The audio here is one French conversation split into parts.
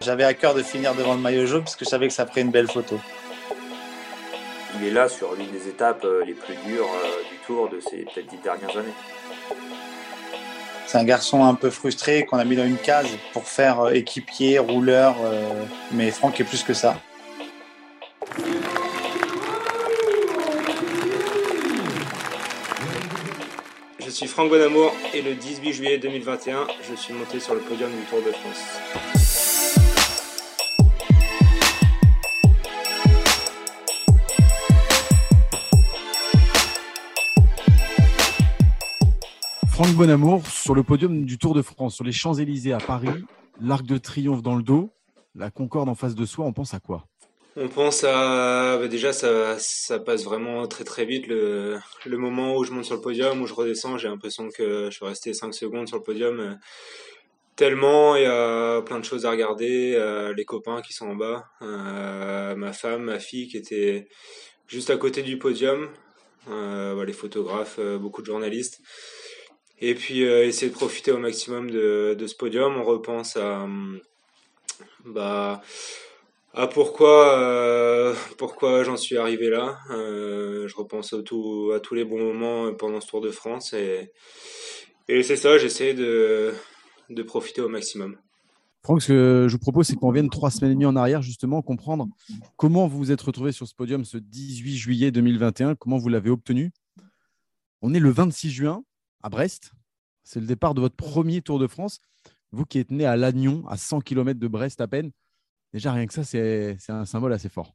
J'avais à cœur de finir devant le maillot jaune parce que je savais que ça ferait une belle photo. Il est là sur l'une des étapes euh, les plus dures euh, du tour de ces peut-être dix dernières années. C'est un garçon un peu frustré qu'on a mis dans une case pour faire euh, équipier, rouleur, mais Franck est plus que ça. Je suis Franck Bonamour et le 18 juillet 2021, je suis monté sur le podium du Tour de France. Franck Bonamour sur le podium du Tour de France, sur les Champs-Élysées à Paris, l'Arc de Triomphe dans le dos, la Concorde en face de soi, on pense à quoi? On pense à bah, déjà ça, passe vraiment très très vite le, le moment où je monte sur le podium, où je redescends, j'ai l'impression que je suis resté 5 secondes sur le podium. euh, Tellement il y a plein de choses à regarder, euh, les copains qui sont en bas, euh, ma femme, ma fille qui était juste à côté du podium, voilà, les photographes, beaucoup de journalistes. Et puis euh, essayer de profiter au maximum de, ce podium. On repense à hum, bah à pourquoi euh, pourquoi j'en suis arrivé là. Euh, je repense à, tout, à tous les bons moments pendant ce Tour de France et et c'est ça. J'essaie de de profiter au maximum. Franck, ce que je vous propose, c'est qu'on vienne trois semaines et demie en arrière, justement, comprendre comment vous vous êtes retrouvé sur ce podium ce 18 juillet 2021, comment vous l'avez obtenu? On est le 26 juin à Brest. C'est le départ de votre premier Tour de France. Vous qui êtes né à Lannion, à 100 km de Brest à peine. Déjà, rien que ça, c'est un symbole assez fort.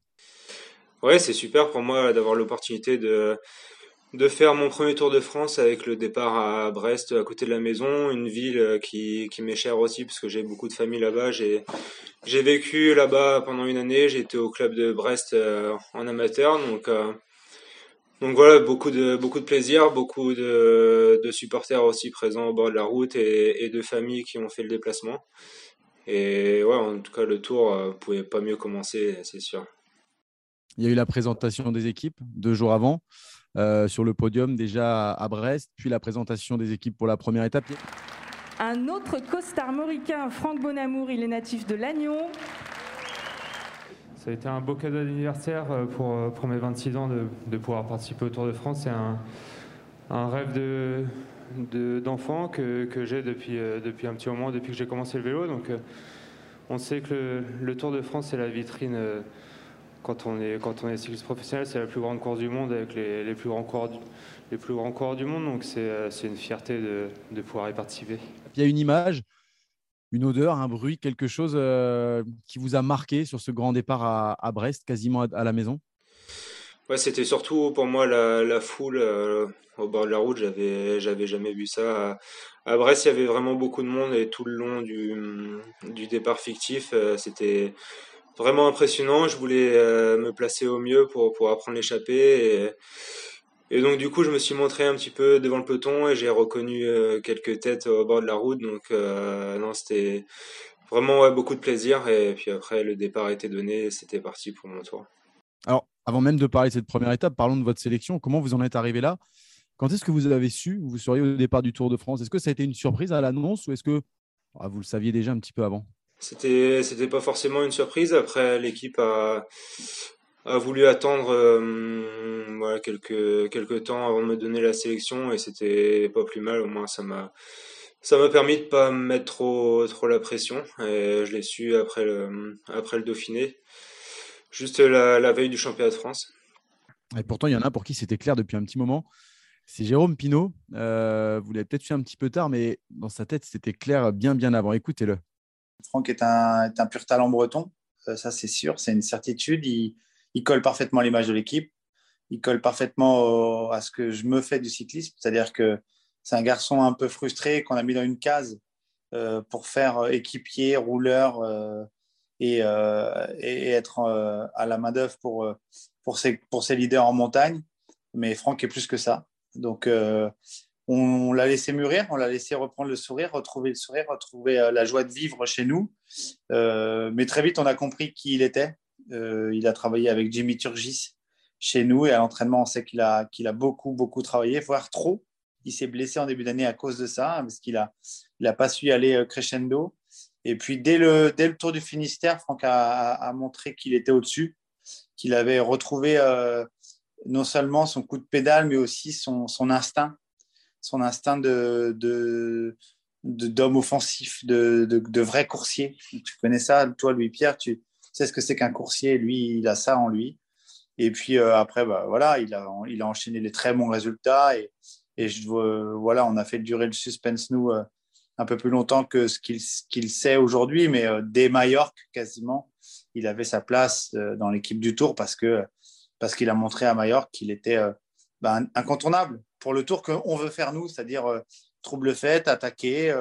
Ouais, c'est super pour moi d'avoir l'opportunité de faire mon premier Tour de France avec le départ à Brest, à côté de la maison, une ville euh, qui, m'est chère aussi parce que j'ai beaucoup de famille là-bas. J'ai, vécu là-bas pendant une année. Été au club de Brest euh, en amateur, donc euh, donc voilà, beaucoup de beaucoup de plaisir, beaucoup de, de supporters aussi présents au bord de la route et, et de familles qui ont fait le déplacement. Et ouais, en tout cas, le Tour euh, pouvait pas mieux commencer, c'est sûr. Il y a eu la présentation des équipes deux jours avant euh, sur le podium déjà à Brest, puis la présentation des équipes pour la première étape. Un autre costar-mauricain, Franck Bonamour, il est natif de Lannion. Ça a été un beau cadeau d'anniversaire euh, pour, euh, pour mes 26 ans de, de pouvoir participer au Tour de France. C'est un, un rêve de, de- d'enfant que, que j'ai depuis, euh, depuis un petit moment, depuis que j'ai commencé le vélo. Donc, on sait que le, Tour de France, c'est la vitrine. Quand on, est, quand on est cycliste professionnel, c'est la plus grande course du monde avec les, les plus, grands coureurs du, les plus grands coureurs du monde. Donc, c'est, une fierté de pouvoir y participer. Il y a une image, une odeur, un bruit, quelque chose euh, qui vous a marqué sur ce grand départ à, Brest, quasiment à, la maison? Ouais, c'était surtout pour moi la, foule euh, au bord de la route. J'avais, j'avais jamais vu ça. À, Brest, il y avait vraiment beaucoup de monde et tout le long du, départ fictif, euh, c'était vraiment impressionnant. Je voulais me placer au mieux pour, pour apprendre l'échappée. Et, et donc, du coup, je me suis montré un petit peu devant le peloton et j'ai reconnu euh, quelques têtes au bord de la route. Donc, euh, non, c'était vraiment ouais, beaucoup de plaisir. Et puis après, le départ a été donné et c'était parti pour mon tour. Alors, avant même de parler de cette première étape, parlons de votre sélection. Comment vous en êtes arrivé là? Quand est-ce que vous avez su que vous seriez au départ du Tour de France? Est-ce que ça a été une surprise à l'annonce ou est-ce que ah, vous le saviez déjà un petit peu avant? C'était, c'était pas forcément une surprise. Après, l'équipe a, a voulu attendre euh, voilà, quelques, quelques temps avant de me donner la sélection et c'était pas plus mal. Au moins, ça m'a, ça m'a permis de pas me mettre trop, trop la pression. Et je l'ai su après le, après le Dauphiné, juste la, la veille du championnat de France. Et pourtant, il y en a pour qui c'était clair depuis un petit moment. C'est Jérôme Pinault. Euh, vous l'avez peut-être fait un petit peu tard, mais dans sa tête, c'était clair bien, bien avant. Écoutez-le. Franck est un, est un pur talent breton, euh, ça c'est sûr, c'est une certitude. Il, il colle parfaitement à l'image de l'équipe, il colle parfaitement à ce que je me fais du cyclisme, c'est-à-dire que c'est un garçon un peu frustré qu'on a mis dans une case pour faire équipier, rouleur et, et, être à la main-d'œuvre pour, pour, ses, pour ses leaders en montagne. Mais Franck est plus que ça. Donc, on, l'a laissé mûrir, on l'a laissé reprendre le sourire, retrouver le sourire, retrouver euh, la joie de vivre chez nous. Euh, mais très vite, on a compris qui il était. Euh, il a travaillé avec Jimmy Turgis chez nous et à l'entraînement, on sait qu'il a, beaucoup, beaucoup travaillé, voire trop. Il s'est blessé en début d'année à cause de ça, parce qu'il n'a il a pas su aller crescendo. Et puis, dès le, dès le Tour du Finistère, Franck a, montré qu'il était au-dessus, qu'il avait retrouvé non seulement son coup de pédale, mais aussi son, instinct son instinct d'homme offensif, de, de, vrai coursier. Tu connais ça, toi, Louis-Pierre, tu sais ce que c'est qu'un coursier. Lui, il a ça en lui. Et puis euh, après, bah, voilà, il a, il a enchaîné les très bons résultats. Et, et je, voilà, on a fait durer le suspense, nous, euh, un peu plus longtemps que ce qu'il, sait aujourd'hui. Mais euh, dès Majorque, quasiment, il avait sa place dans l'équipe du Tour parce, parce qu'il a montré à Majorque qu'il était bah, incontournable pour le tour qu'on veut faire nous, c'est-à-dire trouble fait, attaquer,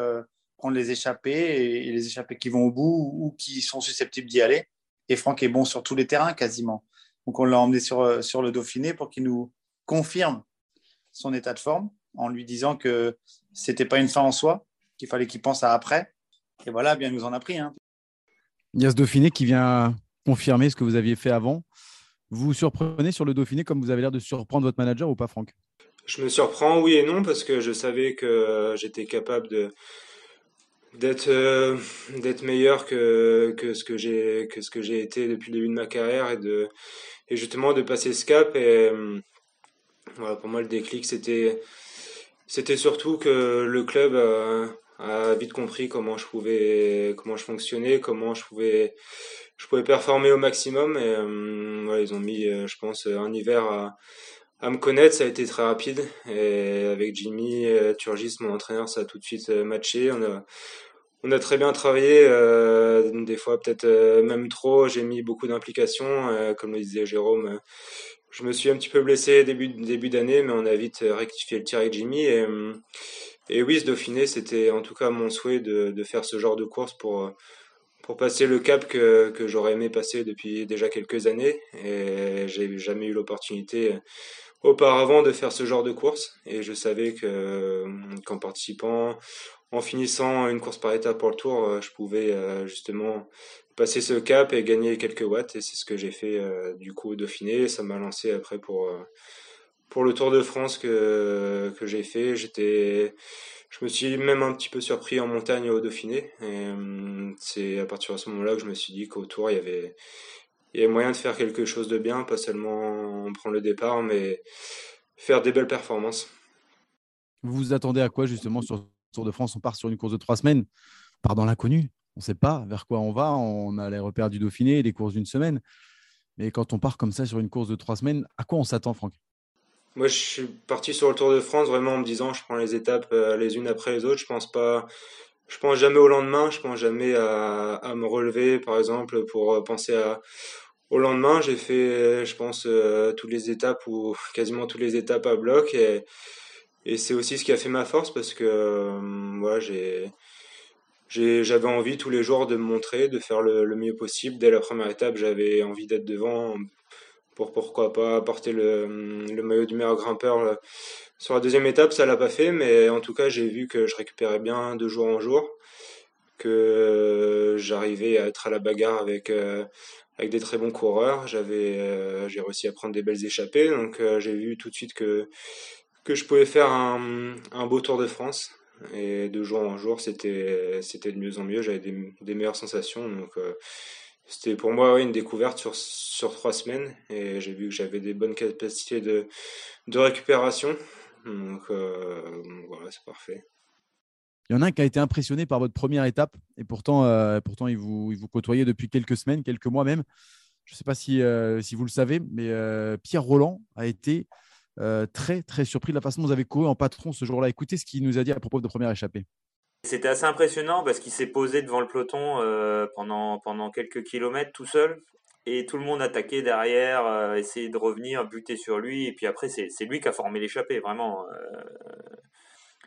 prendre les échappées et, les échappées qui vont au bout ou, qui sont susceptibles d'y aller. Et Franck est bon sur tous les terrains quasiment. Donc on l'a emmené sur, euh, sur le Dauphiné pour qu'il nous confirme son état de forme en lui disant que c'était pas une fin en soi, qu'il fallait qu'il pense à après. Et voilà, bien nous en a pris. Hein. Il y a ce Dauphiné qui vient confirmer ce que vous aviez fait avant. Vous vous surprenez sur le Dauphiné comme vous avez l'air de surprendre votre manager ou pas, Franck? Je me surprends, oui et non, parce que je savais que j'étais capable de d'être euh, d'être meilleur que, que ce que j'ai que ce que j'ai été depuis le début de ma carrière et de et justement de passer ce cap. Et euh, voilà pour moi le déclic c'était c'était surtout que le club a, vite compris comment je pouvais comment je fonctionnais comment je pouvais je pouvais performer au maximum. Et euh, ils ont mis je pense un hiver à à me connaître, ça a été très rapide. Et avec Jimmy, euh, Turgis, mon entraîneur, ça a tout de suite euh, matché. On a, on a très bien travaillé, euh, des fois peut-être même trop. J'ai mis beaucoup d'implications, comme le disait Jérôme. je me suis un petit peu blessé début début d'année, mais on a vite rectifié le tir avec Jimmy. Et, et oui, ce Dauphiné, c'était en tout cas mon souhait de, de faire ce genre de course pour pour passer le cap que, que j'aurais aimé passer depuis déjà quelques années. Et j'ai jamais eu l'opportunité auparavant de faire ce genre de course et je savais que qu'en participant, en finissant une course par étape pour le tour, euh, je pouvais euh, justement passer ce cap et gagner quelques watts et c'est ce que j'ai fait euh, du coup au Dauphiné. Ça m'a lancé après pour pour le Tour de France que que j'ai fait. J'étais je me suis même un petit peu surpris en montagne au Dauphiné. Et c'est à partir de ce moment-là que je me suis dit qu'au Tour il y avait il y a moyen de faire quelque chose de bien, pas seulement prendre le départ, mais faire des belles performances. Vous vous attendez à quoi justement sur le Tour de France? On part sur une course de trois semaines, on part dans l'inconnu. On ne sait pas vers quoi on va. On a les repères du Dauphiné, les courses d'une semaine. Mais quand on part comme ça sur une course de trois semaines, à quoi on s'attend, Franck? Moi, je suis parti sur le Tour de France vraiment en me disant je prends les étapes euh, les unes après les autres. Je pense pas je pense jamais au lendemain, je pense jamais à, à me relever, par exemple, pour euh, penser à, au lendemain. J'ai fait, je pense, euh, toutes les étapes ou quasiment toutes les étapes à bloc et, et c'est aussi ce qui a fait ma force parce que euh, j'ai j'avais envie tous les jours de me montrer, de faire le, le mieux possible. Dès la première étape, j'avais envie d'être devant pour pourquoi pas porter le, le maillot du meilleur grimpeur sur la deuxième étape, ça l'a pas fait, mais en tout cas, j'ai vu que je récupérais bien de jour en jour, que j'arrivais à être à la bagarre avec euh, avec des très bons coureurs. J'avais, euh, j'ai réussi à prendre des belles échappées, donc euh, j'ai vu tout de suite que que je pouvais faire un, un beau Tour de France. Et de jour en jour, c'était c'était de mieux en mieux. J'avais des, des meilleures sensations, donc c'était pour moi une découverte sur, sur trois semaines et j'ai vu que j'avais des bonnes capacités de, de récupération. Donc euh, voilà, c'est parfait. Il y en a un qui a été impressionné par votre première étape et pourtant, euh, pourtant il, vous, il vous côtoyait depuis quelques semaines, quelques mois même. Je ne sais pas si, euh, si vous le savez, mais Pierre Roland a été très très surpris de la façon dont vous avez couru en patron ce jour-là. Écoutez ce qu'il nous a dit à propos de première échappée. C'était assez impressionnant parce qu'il s'est posé devant le peloton pendant, pendant quelques kilomètres tout seul et tout le monde attaquait derrière, euh, de revenir, buter sur lui, et puis après c'est lui qui a formé l'échappée, vraiment. Euh.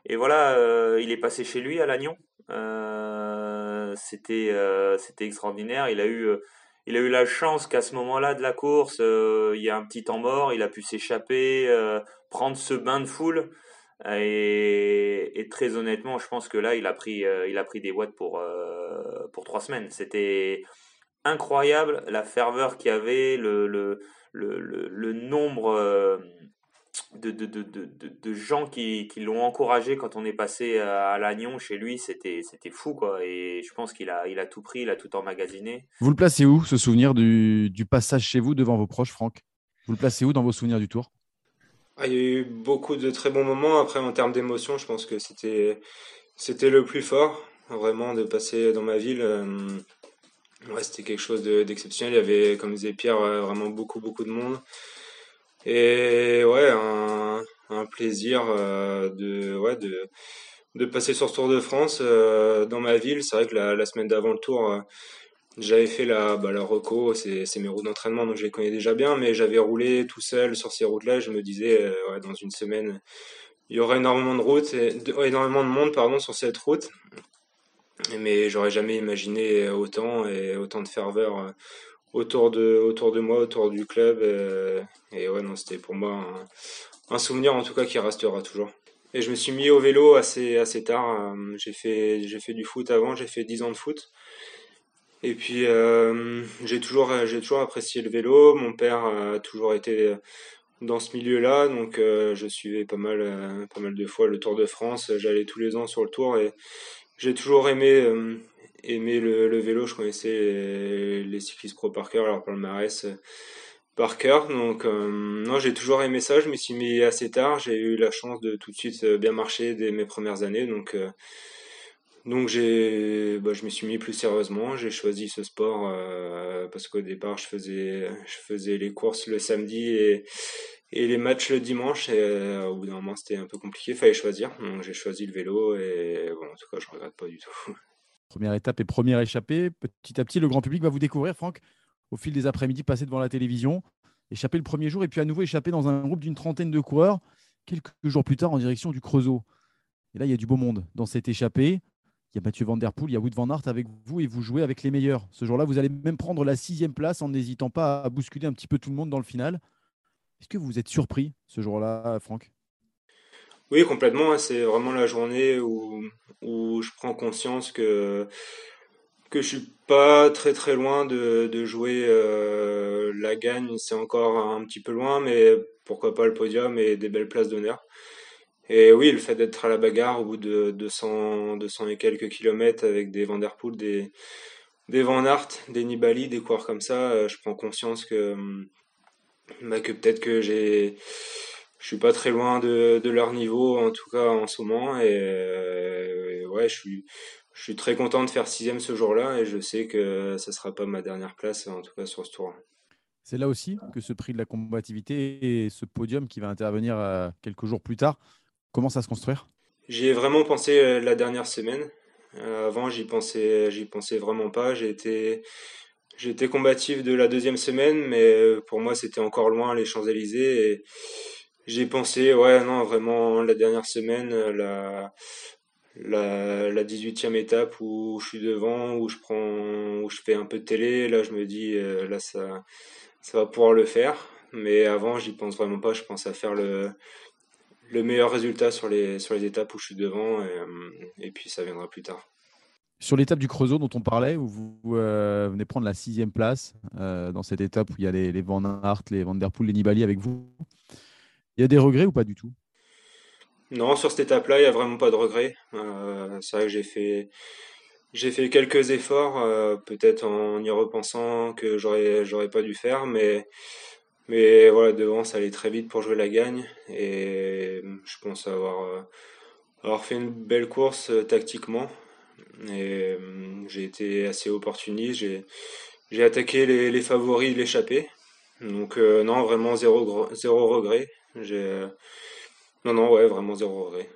Et voilà, euh, il est passé chez lui à Lannion. Euh, c'était euh, c'était extraordinaire. Il a eu il a eu la chance qu'à ce moment-là de la course, il y a un petit temps mort. Il a pu s'échapper, prendre ce bain de foule. Et, très honnêtement, je pense que là, il a pris il a pris des watts pour pour trois semaines. C'était incroyable la ferveur qu'il y avait, le, le, le, le nombre de, de, de, de, gens qui, qui l'ont encouragé quand on est passé à Lannion chez lui, c'était, c'était fou quoi. Et je pense qu'il a, il a tout pris, il a tout emmagasiné. Vous le placez où ce souvenir du, du passage chez vous devant vos proches, Franck? Vous le placez où dans vos souvenirs du tour? Ah, Il y a eu beaucoup de très bons moments. Après, en termes d'émotion, je pense que c'était, c'était le plus fort, vraiment, de passer dans ma ville. Euh, ouais, c'était quelque chose d'exceptionnel. Il y avait, comme disait Pierre, vraiment beaucoup, beaucoup de monde. Et ouais, un, plaisir euh, de, ouais, de, de passer sur ce Tour de France euh, dans ma ville. C'est vrai que la, semaine d'avant le Tour, euh, j'avais fait la, bah, la reco, c'est mes routes d'entraînement, donc je les connais déjà bien, mais j'avais roulé tout seul sur ces routes-là. Je me disais, ouais, dans une semaine, il y aurait énormément de routes, énormément de monde pardon, sur cette route. Mais j'aurais jamais imaginé autant et autant de ferveur autour de, autour de moi, autour du club. Euh, et, ouais, non, c'était pour moi un, souvenir en tout cas qui restera toujours. Et je me suis mis au vélo assez, assez tard. Euh, j'ai fait, j'ai fait du foot avant, j'ai fait 10 ans de foot. Et puis euh, j'ai toujours, j'ai toujours apprécié le vélo. Mon père a toujours été dans ce milieu-là, donc je suivais pas mal, pas mal de fois le Tour de France. J'allais tous les ans sur le Tour et j'ai toujours aimé aimé le, vélo, je connaissais les, cyclistes pro par cœur, leur palmarès euh, par cœur. Donc euh, non, j'ai toujours aimé ça. Je me suis mis assez tard. J'ai eu la chance de tout de suite euh, bien marcher dès mes premières années. Donc donc j'ai, bah, je me suis mis plus sérieusement. J'ai choisi ce sport parce qu'au départ je faisais, je faisais les courses le samedi et, les matchs le dimanche. Et au bout d'un moment c'était un peu compliqué, fallait choisir. Donc j'ai choisi le vélo et bon, en tout cas je regrette pas du tout. Première étape et première échappée. Petit à petit, le grand public va vous découvrir, Franck, au fil des après-midi passés devant la télévision. Échapper le premier jour et puis à nouveau échapper dans un groupe d'une trentaine de coureurs quelques jours plus tard en direction du Creusot. Et là, il y a du beau monde dans cette échappée. Il y a Mathieu Van Der Poel, il y a Wood Van Aert avec vous et vous jouez avec les meilleurs. Ce jour-là, vous allez même prendre la sixième place en n'hésitant pas à bousculer un petit peu tout le monde dans le final. Est-ce que vous êtes surpris ce jour-là, Franck? Oui, complètement. C'est vraiment la journée où, où je prends conscience que que je suis pas très très loin de, de jouer euh, la gagne. C'est encore un petit peu loin, mais pourquoi pas le podium et des belles places d'honneur. Et oui, le fait d'être à la bagarre au bout de 200, 200 et quelques kilomètres avec des Vanderpool, des, des Van Aert, des Nibali, des coureurs comme ça, euh, je prends conscience que, bah, que peut-être que j'ai je suis pas très loin de, de, leur niveau en tout cas en ce moment et, euh, ouais je suis je suis très content de faire sixième ce jour-là et je sais que ça sera pas ma dernière place en tout cas sur ce tour. C'est là aussi que ce prix de la combativité et ce podium qui va intervenir euh, quelques jours plus tard commence à se construire? J'y ai vraiment pensé euh, la dernière semaine. avant j'y pensais j'y pensais vraiment pas. J'ai été j'ai été combatif de la deuxième semaine, mais pour moi c'était encore loin les Champs Élysées et j'ai pensé, ouais, non, vraiment, la dernière semaine, euh, la, la, la 18e étape où je suis devant, où je prends, où je fais un peu de télé, là, je me dis, euh, là, ça, ça va pouvoir le faire. Mais avant, j'y pense vraiment pas. Je pense à faire le, le meilleur résultat sur les, sur les étapes où je suis devant, et, euh, puis ça viendra plus tard. Sur l'étape du Creusot dont on parlait, où vous venez prendre la sixième place, dans cette étape où il y a les, les Van Aert, les Van Der Poel, les Nibali avec vous, il y a des regrets ou pas du tout? Non, sur cette étape-là, il n'y a vraiment pas de regrets. Euh, c'est vrai que j'ai fait, j'ai fait quelques efforts, euh, peut-être en y repensant que j'aurais, pas dû faire, mais, voilà, devant, ça allait très vite pour jouer la gagne. Et je pense avoir, euh, fait une belle course tactiquement. J'ai été assez opportuniste. J'ai, attaqué les, les favoris de l'échappée. Donc non, vraiment zéro, zéro regret. J'ai... Non, non, ouais, vraiment zéro regret.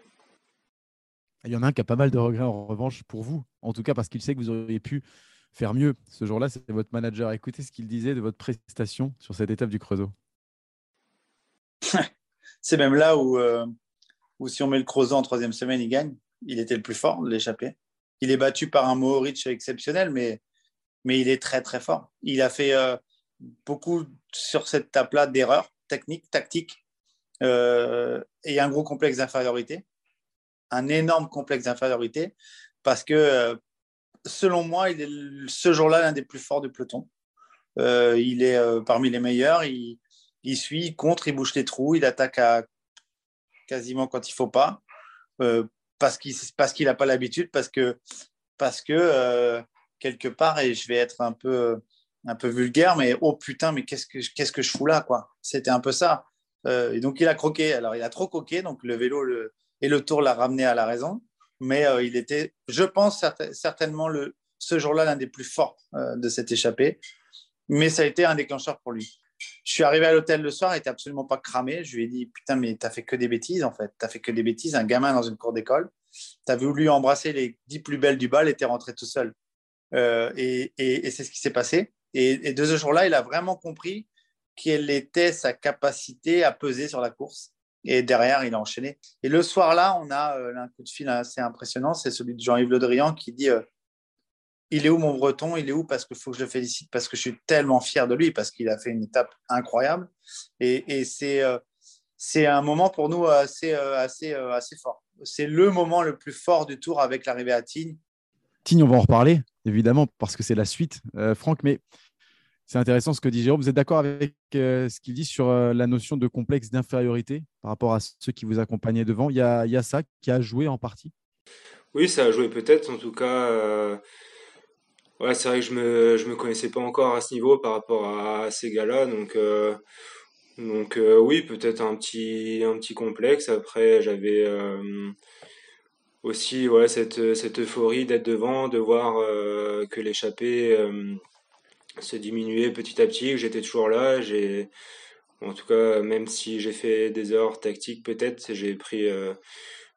Il y en a un qui a pas mal de regrets en revanche pour vous, en tout cas parce qu'il sait que vous auriez pu faire mieux. Ce jour-là, c'était votre manager. Écoutez ce qu'il disait de votre prestation sur cette étape du Creusot. c'est même là où, euh, ou si on met le Crozet en troisième semaine, il gagne. Il était le plus fort de l'échappée. Il est battu par un Mohoric exceptionnel, mais, mais il est très très fort. Il a fait euh, beaucoup sur cette étape-là d'erreurs techniques, tactiques, euh, et un gros complexe d'infériorité, un énorme complexe d'infériorité, parce que euh, selon moi, il est ce jour-là l'un des plus forts du peloton. il est parmi les meilleurs. Il, suit, il contre, il bouche les trous, il attaque à quasiment quand il faut pas parce qu'il parce n'a pas l'habitude, parce que parce que euh, quelque part et je vais être un peu un peu vulgaire, mais oh putain, mais qu'est-ce que que je fous là quoi C'était un peu ça. Euh, et donc il a croqué. Alors il a trop croqué, donc le vélo et le tour l'a ramené à la raison. Mais euh, il était, je pense certainement le ce jour-là l'un des plus forts de cette échappée. Mais ça a été un déclencheur pour lui. Je suis arrivé à l'hôtel le soir, il était absolument pas cramé. Je lui ai dit Putain, mais t'as fait que des bêtises en fait. T'as fait que des bêtises. Un gamin dans une cour d'école. T'as voulu embrasser les dix plus belles du bal et t'es rentré tout seul. Euh, et, c'est ce qui s'est passé. Et, de ce jour-là, il a vraiment compris quelle était sa capacité à peser sur la course. Et derrière, il a enchaîné. Et le soir-là, on a euh, un coup de fil assez impressionnant. C'est celui de Jean-Yves Le Drian qui dit euh, il est où mon breton? Il est où? Parce qu'il faut que je le félicite, parce que je suis tellement fier de lui, parce qu'il a fait une étape incroyable. Et, c'est, euh, c'est un moment pour nous assez, assez fort. C'est le moment le plus fort du tour avec l'arrivée à Tignes. Tignes, on va en reparler, évidemment, parce que c'est la suite. Franck, mais c'est intéressant ce que dit Jérôme. Vous êtes d'accord avec ce qu'il dit sur la notion de complexe d'infériorité par rapport à ceux qui vous accompagnaient devant? Il y, a, ça qui a joué en partie? Oui, ça a joué peut-être. En tout cas, Ouais, c'est vrai que je me, je me connaissais pas encore à ce niveau par rapport à, ces gars-là, donc, euh, donc euh, oui, peut-être un petit, un petit complexe. Après, j'avais euh, aussi ouais, cette, cette euphorie d'être devant, de voir que l'échappée se diminuait petit à petit, j'étais toujours là. J'ai, en tout cas, même si j'ai fait des erreurs tactiques, peut-être, j'ai pris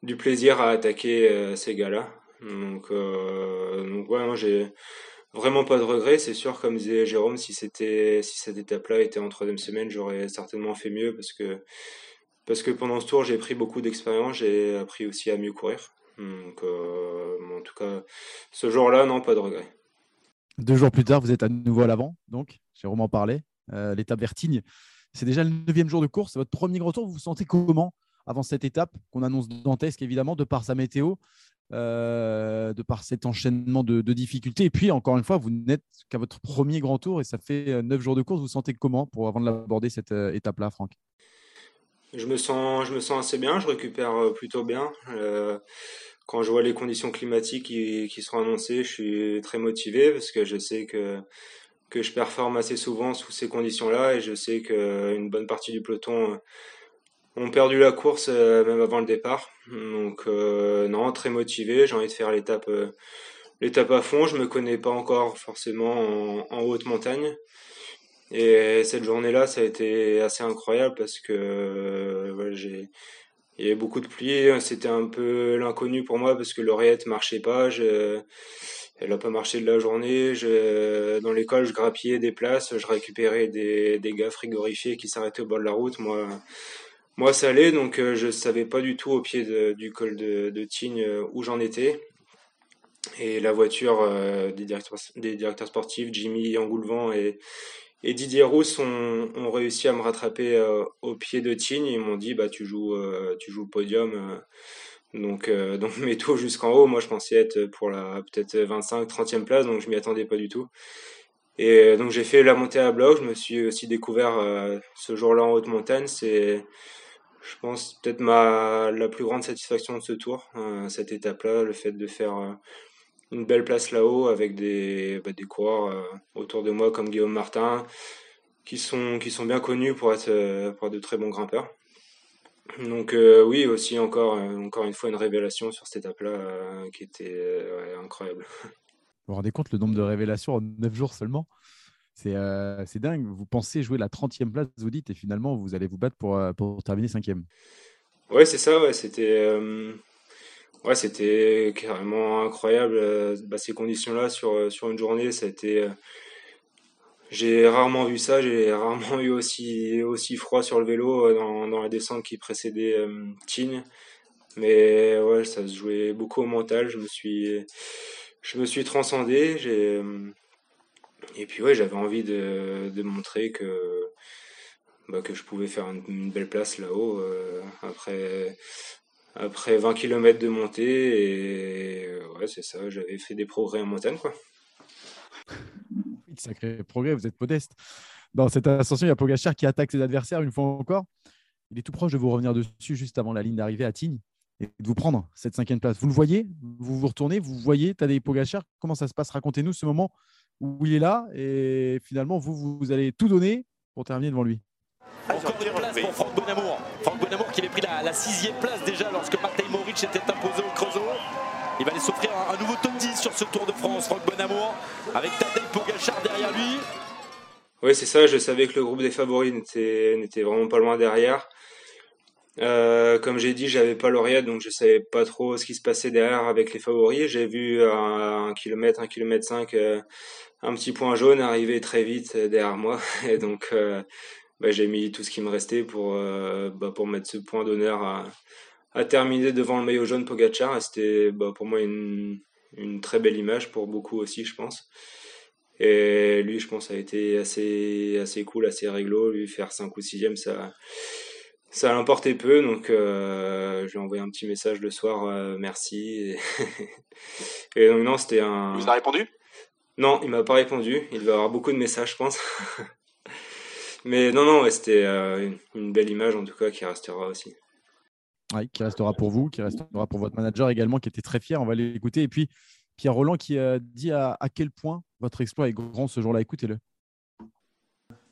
du plaisir à attaquer ces gars-là. Donc, donc ouais, j'ai vraiment pas de regrets. C'est sûr, comme disait Jérôme, si c'était si cette étape-là était en troisième semaine, j'aurais certainement fait mieux parce que parce que pendant ce tour, j'ai pris beaucoup d'expérience, j'ai appris aussi à mieux courir. Donc, euh, en tout cas, ce jour-là, non, pas de regrets. Deux jours plus tard, vous êtes à nouveau à l'avant, donc Jérôme en parlait. Euh, l'étape Vertigne, c'est déjà le neuvième jour de course. Votre premier gros tour. Vous vous sentez comment avant cette étape qu'on annonce dantesque, évidemment, de par sa météo euh, de par cet enchaînement de, difficultés? Et puis, encore une fois, vous n'êtes qu'à votre premier grand tour et ça fait euh, neuf jours de course. Vous, vous sentez comment pour avant de l'aborder cette étape-là, Franck? Je me, sens, je me sens assez bien, je récupère plutôt bien. Quand je vois les conditions climatiques qui, qui, seront annoncées, je suis très motivé parce que je sais que, que je performe assez souvent sous ces conditions-là et je sais qu'une bonne partie du peloton ont perdu la course euh, même avant le départ. Donc euh, non, très motivé. J'ai envie de faire l'étape euh, l'étape à fond. Je me connais pas encore forcément en, haute montagne. Et cette journée-là, ça a été assez incroyable parce que j'ai il y avait beaucoup de pluie. C'était un peu l'inconnu pour moi parce que l'oreillette marchait pas. Elle a pas marché de la journée. Dans l'école, je grappillais des places, je récupérais des, gars frigorifiés qui s'arrêtaient au bord de la route. Moi, moi, ça allait, donc euh, je savais pas du tout au pied du col de, de Tignes euh, où j'en étais. Et la voiture euh, des, directeurs, des directeurs sportifs, Jimmy Angoulevent et, et Didier Rousse, ont, réussi à me rattraper au pied de Tignes. Ils m'ont dit, bah, tu joues, tu joues podium. donc, donc mets tout jusqu'en haut. Moi, je pensais être pour la peut-être 25, 30e place, donc je m'y attendais pas du tout. Et donc j'ai fait la montée à bloc. Je me suis aussi découvert ce jour-là en haute montagne. C'est je pense peut-être ma la plus grande satisfaction de ce tour, euh, cette étape-là, le fait de faire euh, une belle place là-haut avec des, bah, des coureurs euh, autour de moi comme Guillaume Martin, qui sont, qui sont bien connus pour être, pour de très bons grimpeurs. Donc oui, aussi encore, encore une fois une révélation sur cette étape-là qui était incroyable. Vous vous rendez compte le nombre de révélations en 9 jours seulement? Euh, c'est dingue. Vous pensez jouer la 30e place, vous dites, et finalement, vous allez vous battre pour, euh, pour terminer 5e. Ouais, c'est ça. Ouais, c'était euh, ouais, c'était carrément incroyable. Bah, ces conditions-là sur, sur une journée, ça a été. j'ai rarement vu ça. J'ai rarement eu aussi, aussi froid sur le vélo dans, dans la descente qui précédait Tignes. Mais ouais, ça se jouait beaucoup au mental. Je me suis, je me suis transcendé. J'ai, et puis ouais, j'avais envie de, de montrer que, bah, que je pouvais faire une, belle place là-haut euh, après, après 20 km de montée. Et ouais, c'est ça, j'avais fait des progrès en montagne. Quoi. Sacré progrès, vous êtes modeste. Dans cette ascension, il y a Pogachar qui attaque ses adversaires une fois encore. Il est tout proche de vous revenir dessus juste avant la ligne d'arrivée à Tignes et de vous prendre cette cinquième place. Vous le voyez Vous vous retournez Vous voyez Tadej Pogacar Comment ça se passe? Racontez-nous ce moment où il est là et finalement vous, vous allez tout donner pour terminer devant lui. Encore une pour Franck Bonamour. Franck Bonamour qui avait pris la, sixième place déjà lorsque Martin Moric était imposé au Creusot. Il va aller s'offrir un, nouveau top 10 sur ce Tour de France, Franck Bonamour, avec Tadej Pogacar derrière lui. Oui, c'est ça. Je savais que le groupe des favoris n'était vraiment pas loin derrière. Euh, comme j'ai dit, j'avais pas l'oreillette, donc je savais pas trop ce qui se passait derrière avec les favoris. J'ai vu un, kilomètre, un kilomètre cinq, euh, un petit point jaune arriver très vite derrière moi, et donc euh, bah, j'ai mis tout ce qui me restait pour bah, pour mettre ce point d'honneur à, à terminer devant le maillot jaune Pogacar. Et c'était bah, pour moi une, une très belle image pour beaucoup aussi, je pense. Et lui, je pense, a été assez, assez cool, assez réglo. Lui, faire 5 ou 6 ça, ça l'emportait peu. Donc, euh, je lui ai envoyé un petit message le soir, euh, merci. Et... donc, non, c'était un. Il vous a répondu? Non, il m'a pas répondu. Il va avoir beaucoup de messages, je pense. Mais non, non, c'était euh, une belle image, en tout cas, qui restera aussi. Oui, qui restera pour vous, qui restera pour votre manager également, qui était très fier. On va l'écouter. Et puis, Pierre Roland qui a dit à, quel point votre exploit est grand ce jour-là. Écoutez-le.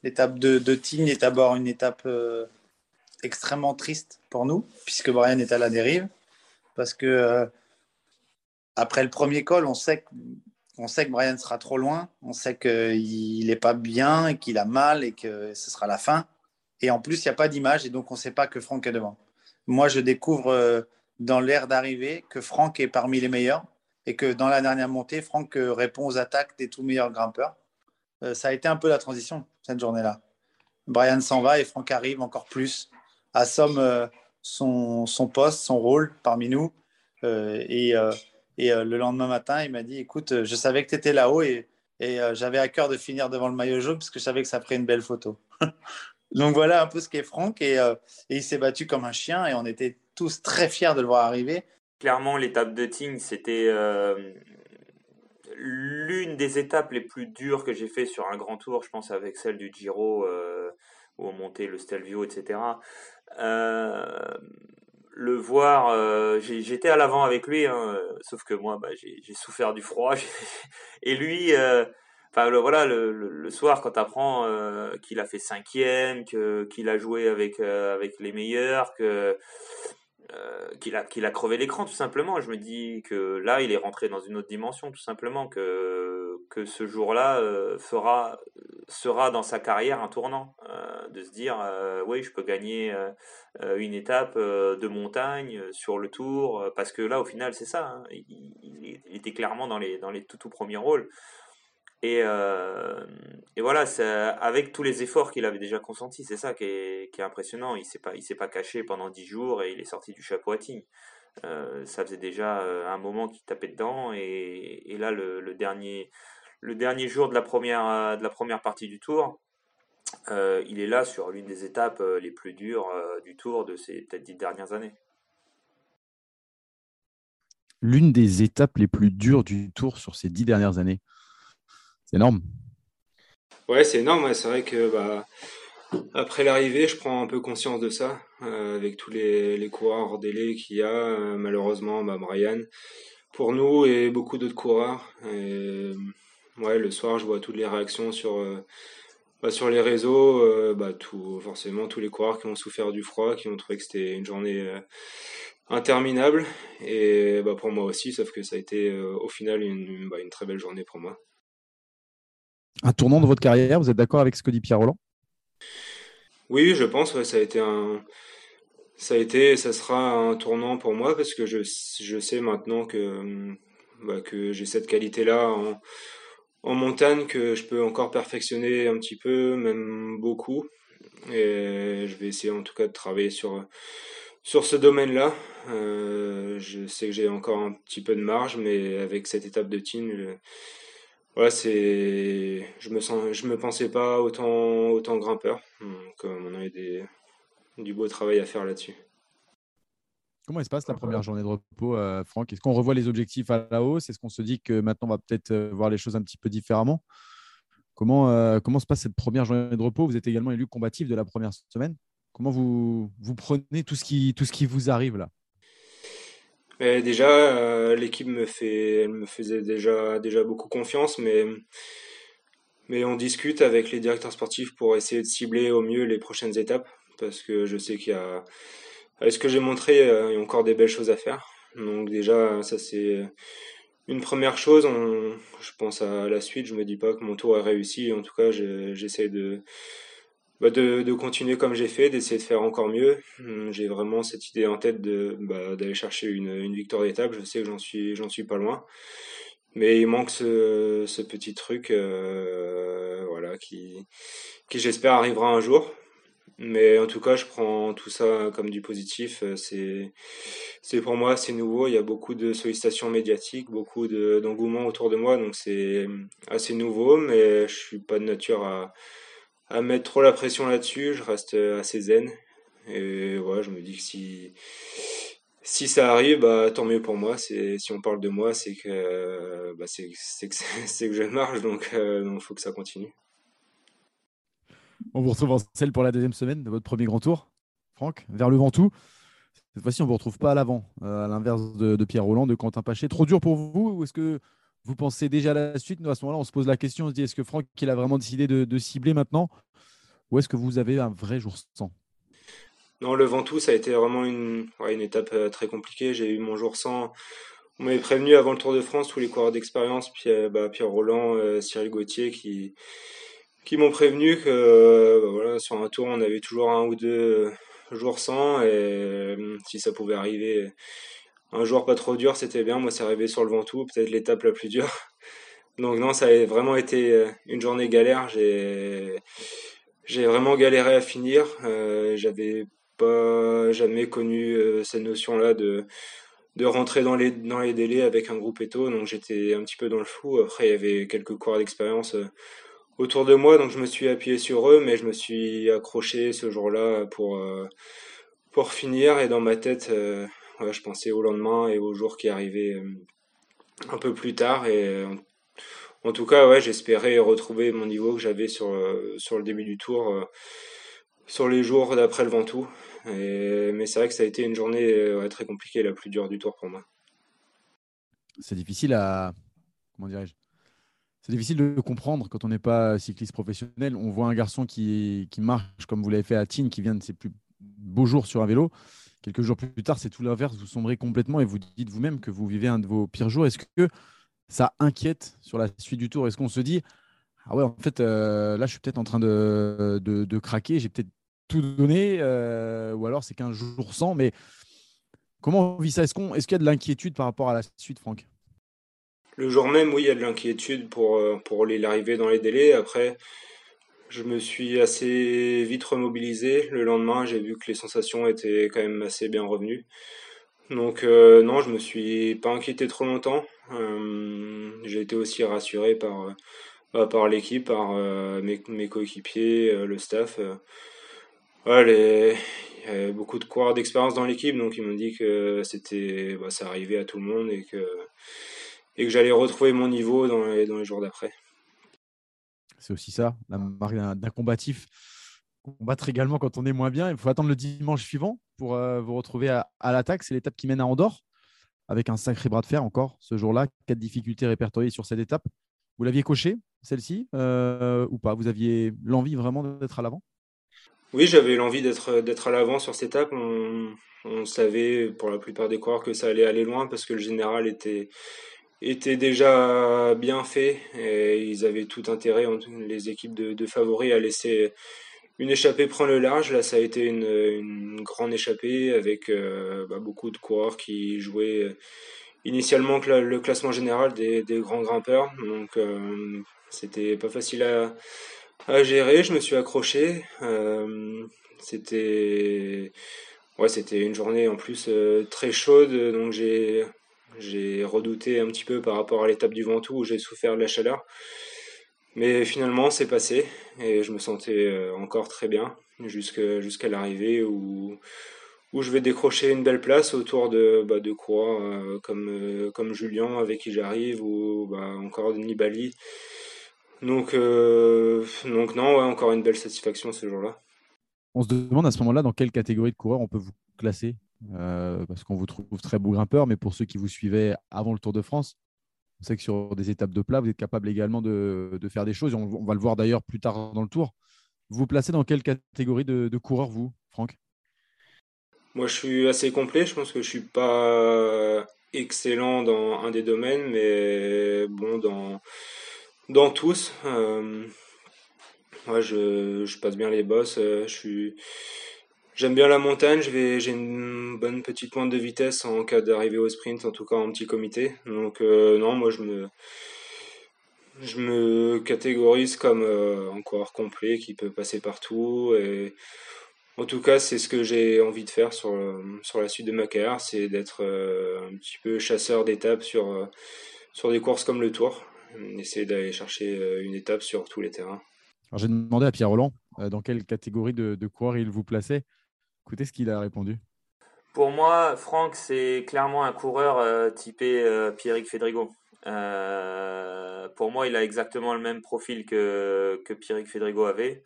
L'étape de, de Tignes est d'abord une étape euh, extrêmement triste pour nous, puisque Brian est à la dérive. Parce que euh, après le premier col, on sait, on sait que Brian sera trop loin, on sait qu'il n'est pas bien, qu'il a mal et que ce sera la fin. Et en plus, il n'y a pas d'image et donc on ne sait pas que Franck est devant. Moi, je découvre euh, dans l'air d'arrivée que Franck est parmi les meilleurs et que dans la dernière montée, Franck euh, répond aux attaques des tout meilleurs grimpeurs. Euh, ça a été un peu la transition cette journée-là. Brian s'en va et Franck arrive encore plus, assomme son, son, poste, son rôle parmi nous. et, et le lendemain matin, il m'a dit, écoute, je savais que tu étais là-haut et, et j'avais à cœur de finir devant le maillot jaune parce que je savais que ça ferait une belle photo. Donc voilà un peu ce qu'est Franck et, il s'est battu comme un chien et on était tous très fiers de le voir arriver clairement, l'étape de Ting, c'était euh, l'une des étapes les plus dures que j'ai fait sur un grand tour, je pense, avec celle du Giro, euh, où on montait le Stelvio, etc. Euh, le voir, j'étais à l'avant avec lui, hein, sauf que moi, bah, j'ai souffert du froid. Et lui, enfin voilà, le, soir, quand tu apprends qu'il a fait cinquième, qu'il a joué avec, les meilleurs, euh, qu'il a, crevé l'écran tout simplement. Je me dis que là, il est rentré dans une autre dimension tout simplement, que ce jour-là euh, fera, sera dans sa carrière un tournant, euh, de se dire oui, je peux gagner une étape de montagne sur le tour, parce que là, au final, c'est ça. Hein. il, était clairement dans les, dans les tout, tout premiers rôles. Et, euh, et voilà, avec tous les efforts qu'il avait déjà consentis, c'est ça qui est, qui est, impressionnant. Il ne s'est pas, pas caché pendant dix jours et il est sorti du chapeau à Tignes. Euh, ça faisait déjà euh, un moment qu'il tapait dedans et, et là le, le, dernier, le dernier jour de la première, de la première partie du tour, euh, il est là sur l'une des étapes euh, les plus dures euh, du tour de ces peut-être dix dernières années. L'une des étapes les plus dures du tour sur ces dix dernières années. C'est énorme. Ouais, c'est énorme. C'est vrai que bah, après l'arrivée, je prends un peu conscience de ça, euh, avec tous les, les coureurs hors délai qu'il y a. Euh, malheureusement, bah, Brian, pour nous et beaucoup d'autres coureurs. ouais, le soir, je vois toutes les réactions sur, euh, bah, sur les réseaux. bah, tout, forcément, tous les coureurs qui ont souffert du froid, qui ont trouvé que c'était une journée interminable. Et bah, pour moi aussi, sauf que ça a été au final une, bah, une très belle journée pour moi un tournant de votre carrière. Vous êtes d'accord avec ce que dit Pierre Roland Oui, je pense. ça a été un, ça a été, ça sera un tournant pour moi parce que je, je sais maintenant que, bah, que j'ai cette qualité-là en, montagne que je peux encore perfectionner un petit peu, même beaucoup. Et je vais essayer en tout cas de travailler sur sur ce domaine-là. je sais que j'ai encore un petit peu de marge, mais avec cette étape de team, voilà, c'est, je me sens, je me pensais pas autant, autant grimpeur. Donc, on a des, du beau travail à faire là-dessus. Comment se passe la première journée de repos, euh, Franck? Est-ce qu'on revoit les objectifs à la hausse? Est-ce qu'on se dit que maintenant on va peut-être euh, voir les choses un petit peu différemment? Comment, euh, comment se passe cette première journée de repos? Vous êtes également élu combatif de la première semaine. Comment vous, vous prenez tout ce, qui, tout ce qui vous arrive là? Déjà, l'équipe me, fait, elle me faisait déjà, déjà beaucoup confiance, mais, mais on discute avec les directeurs sportifs pour essayer de cibler au mieux les prochaines étapes parce que je sais qu'il y a avec ce que j'ai montré, euh, il y a encore des belles choses à faire. Donc déjà, ça c'est une première chose. je pense à la suite. Je me dis pas que mon tour est réussi. En tout cas, j'essaie bah, de, de, continuer comme j'ai fait, d'essayer de faire encore mieux. Hum, j'ai vraiment cette idée en tête de bah, d'aller chercher une, une victoire d'étape. Je sais que j'en suis j'en suis pas loin, mais il manque ce, ce petit truc, euh, voilà, qui qui j'espère arrivera un jour. Mais en tout cas, je prends tout ça comme du positif. Euh, c'est, c'est pour moi, c'est nouveau. Il y a beaucoup de sollicitations médiatiques, beaucoup de, d'engouement autour de moi, donc c'est assez nouveau. Mais je suis pas de nature à, à mettre trop la pression là-dessus. Je reste assez zen. Et ouais, je me dis que si si ça arrive, bah, tant mieux pour moi. Si on parle de moi, c'est que, bah, c'est, que, c'est que je marche, donc il euh, faut que ça continue. On vous retrouve en selle pour la deuxième semaine de votre premier grand tour, Franck, vers le Ventoux. Cette fois-ci, on ne vous retrouve pas à l'avant, euh, à l'inverse de, Pierre Roland, de Quentin Paché. Trop dur pour vous ou est-ce que vous pensez déjà à la suite? Nous, à ce moment-là, on se pose la question, on se dit est-ce que Franck il a vraiment décidé de, cibler maintenant? Ou est-ce que vous avez un vrai jour sans? Non, le Ventoux, ça a été vraiment une, une étape euh, très compliquée. J'ai eu mon jour sans. On m'avait prévenu avant le Tour de France, tous les coureurs d'expérience, Pierre, bah, Pierre Roland, euh, Cyril Gauthier, qui, qui m'ont prévenu que euh, voilà, sur un tour, on avait toujours un ou deux jours sans et euh, si ça pouvait arriver un jour pas trop dur, c'était bien. Moi, c'est arrivé sur le Ventoux, peut-être l'étape la plus dure. Donc non, ça a vraiment été euh, une journée galère. J'ai j'ai vraiment galéré à finir. J'avais pas jamais connu cette notion-là de de rentrer dans les dans les délais avec un groupe éto. Donc j'étais un petit peu dans le flou. Après, il y avait quelques cours d'expérience autour de moi, donc je me suis appuyé sur eux, mais je me suis accroché ce jour-là pour, euh, pour finir. Et dans ma tête, euh, je pensais au lendemain et au jour qui arrivait euh, un peu plus tard. Et en, tout cas, j'espérais retrouver mon niveau que j'avais sur, sur le début du tour, sur les jours d'après le Ventoux. Mais c'est vrai que ça a été une journée très compliquée, la plus dure du tour pour moi. C'est difficile à. Comment dirais-je c'est difficile de comprendre quand on n'est pas cycliste professionnel. On voit un garçon qui, qui marche comme vous l'avez fait à Tignes, qui vient de ses plus beaux jours sur un vélo. Quelques jours plus tard, c'est tout l'inverse. Vous sombrez complètement et vous dites vous-même que vous vivez un de vos pires jours. Est-ce que ça inquiète sur la suite du tour? Est-ce qu'on se dit ah ouais, en fait, euh, là, je suis peut-être en train de, de, craquer, j'ai peut-être tout donné, euh, ou alors c'est qu'un jour sans. Mais comment on vit ça? Est-ce qu'il est qu'il y a de l'inquiétude par rapport à la suite, Franck? Le jour même, oui, il y a de l'inquiétude pour, euh, pour l'arrivée dans les délais. Après, je me suis assez vite remobilisé. Le lendemain, j'ai vu que les sensations étaient quand même assez bien revenues. Donc euh, non, je me suis pas inquiété trop longtemps. Euh, j'ai été aussi rassuré par, bah, par l'équipe, par mes, mes coéquipiers, le staff. il y avait beaucoup de coureurs d'expérience dans l'équipe, donc ils m'ont dit que c'était, bah, ça arrivait à tout le monde et que et que j'allais retrouver mon niveau dans les, dans les jours d'après. C'est aussi ça, la marque d'un combatif. Combattre également quand on est moins bien. Il faut attendre le dimanche suivant pour euh, vous retrouver à, l'attaque. C'est l'étape qui mène à Andorre, avec un sacré bras de fer encore ce jour-là. Quatre difficultés répertoriées sur cette étape. Vous l'aviez coché, celle-ci, euh, ou pas? Vous aviez l'envie vraiment d'être à l'avant? Oui, j'avais l'envie d'être à l'avant sur cette étape. On, on savait pour la plupart des coureurs que ça allait aller loin parce que le général était, était déjà bien fait et ils avaient tout intérêt, les équipes de, favoris, à laisser une échappée prendre le large. Là, ça a été une, grande échappée avec euh, bah, beaucoup de coureurs qui jouaient initialement le classement général des, grands grimpeurs. Donc, euh, c'était pas facile à, gérer. Je me suis accroché. Euh, c'était ouais, c'était une journée en plus très chaude, donc j'ai j'ai redouté un petit peu par rapport à l'étape du Ventoux où j'ai souffert de la chaleur. Mais finalement, c'est passé et je me sentais encore très bien jusqu'à l'arrivée où, je vais décrocher une belle place autour de, bah, de coureurs comme, comme Julien avec qui j'arrive ou bah, encore Nibali. Donc, donc non, ouais, encore une belle satisfaction ce jour-là. On se demande à ce moment-là dans quelle catégorie de coureur on peut vous classer? Euh, parce qu'on vous trouve très beau grimpeur, mais pour ceux qui vous suivaient avant le Tour de France, on sait que sur des étapes de plat, vous êtes capable également de, faire des choses. On, va le voir d'ailleurs plus tard dans le Tour. Vous vous placez dans quelle catégorie de, coureur, vous, Franck? Moi, je suis assez complet. Je pense que je suis pas excellent dans un des domaines, mais bon, dans, dans tous. Euh, je, je, passe bien les bosses. Euh, je suis J'aime bien la montagne, j'ai une bonne petite pointe de vitesse en cas d'arrivée au sprint, en tout cas en petit comité. Donc euh, non, moi je me, je me catégorise comme euh, un coureur complet qui peut passer partout. Et en tout cas, c'est ce que j'ai envie de faire sur, sur la suite de ma carrière, c'est d'être euh, un petit peu chasseur d'étapes sur, sur des courses comme le Tour. Essayer d'aller chercher une étape sur tous les terrains. J'ai demandé à Pierre Roland dans quelle catégorie de coureur il vous plaçait. Écoutez ce qu'il a répondu. Pour moi, Franck, c'est clairement un coureur euh, typé euh, Pierrick Fedrigo. Euh, pour moi, il a exactement le même profil que, que Pierrick Fedrigo avait.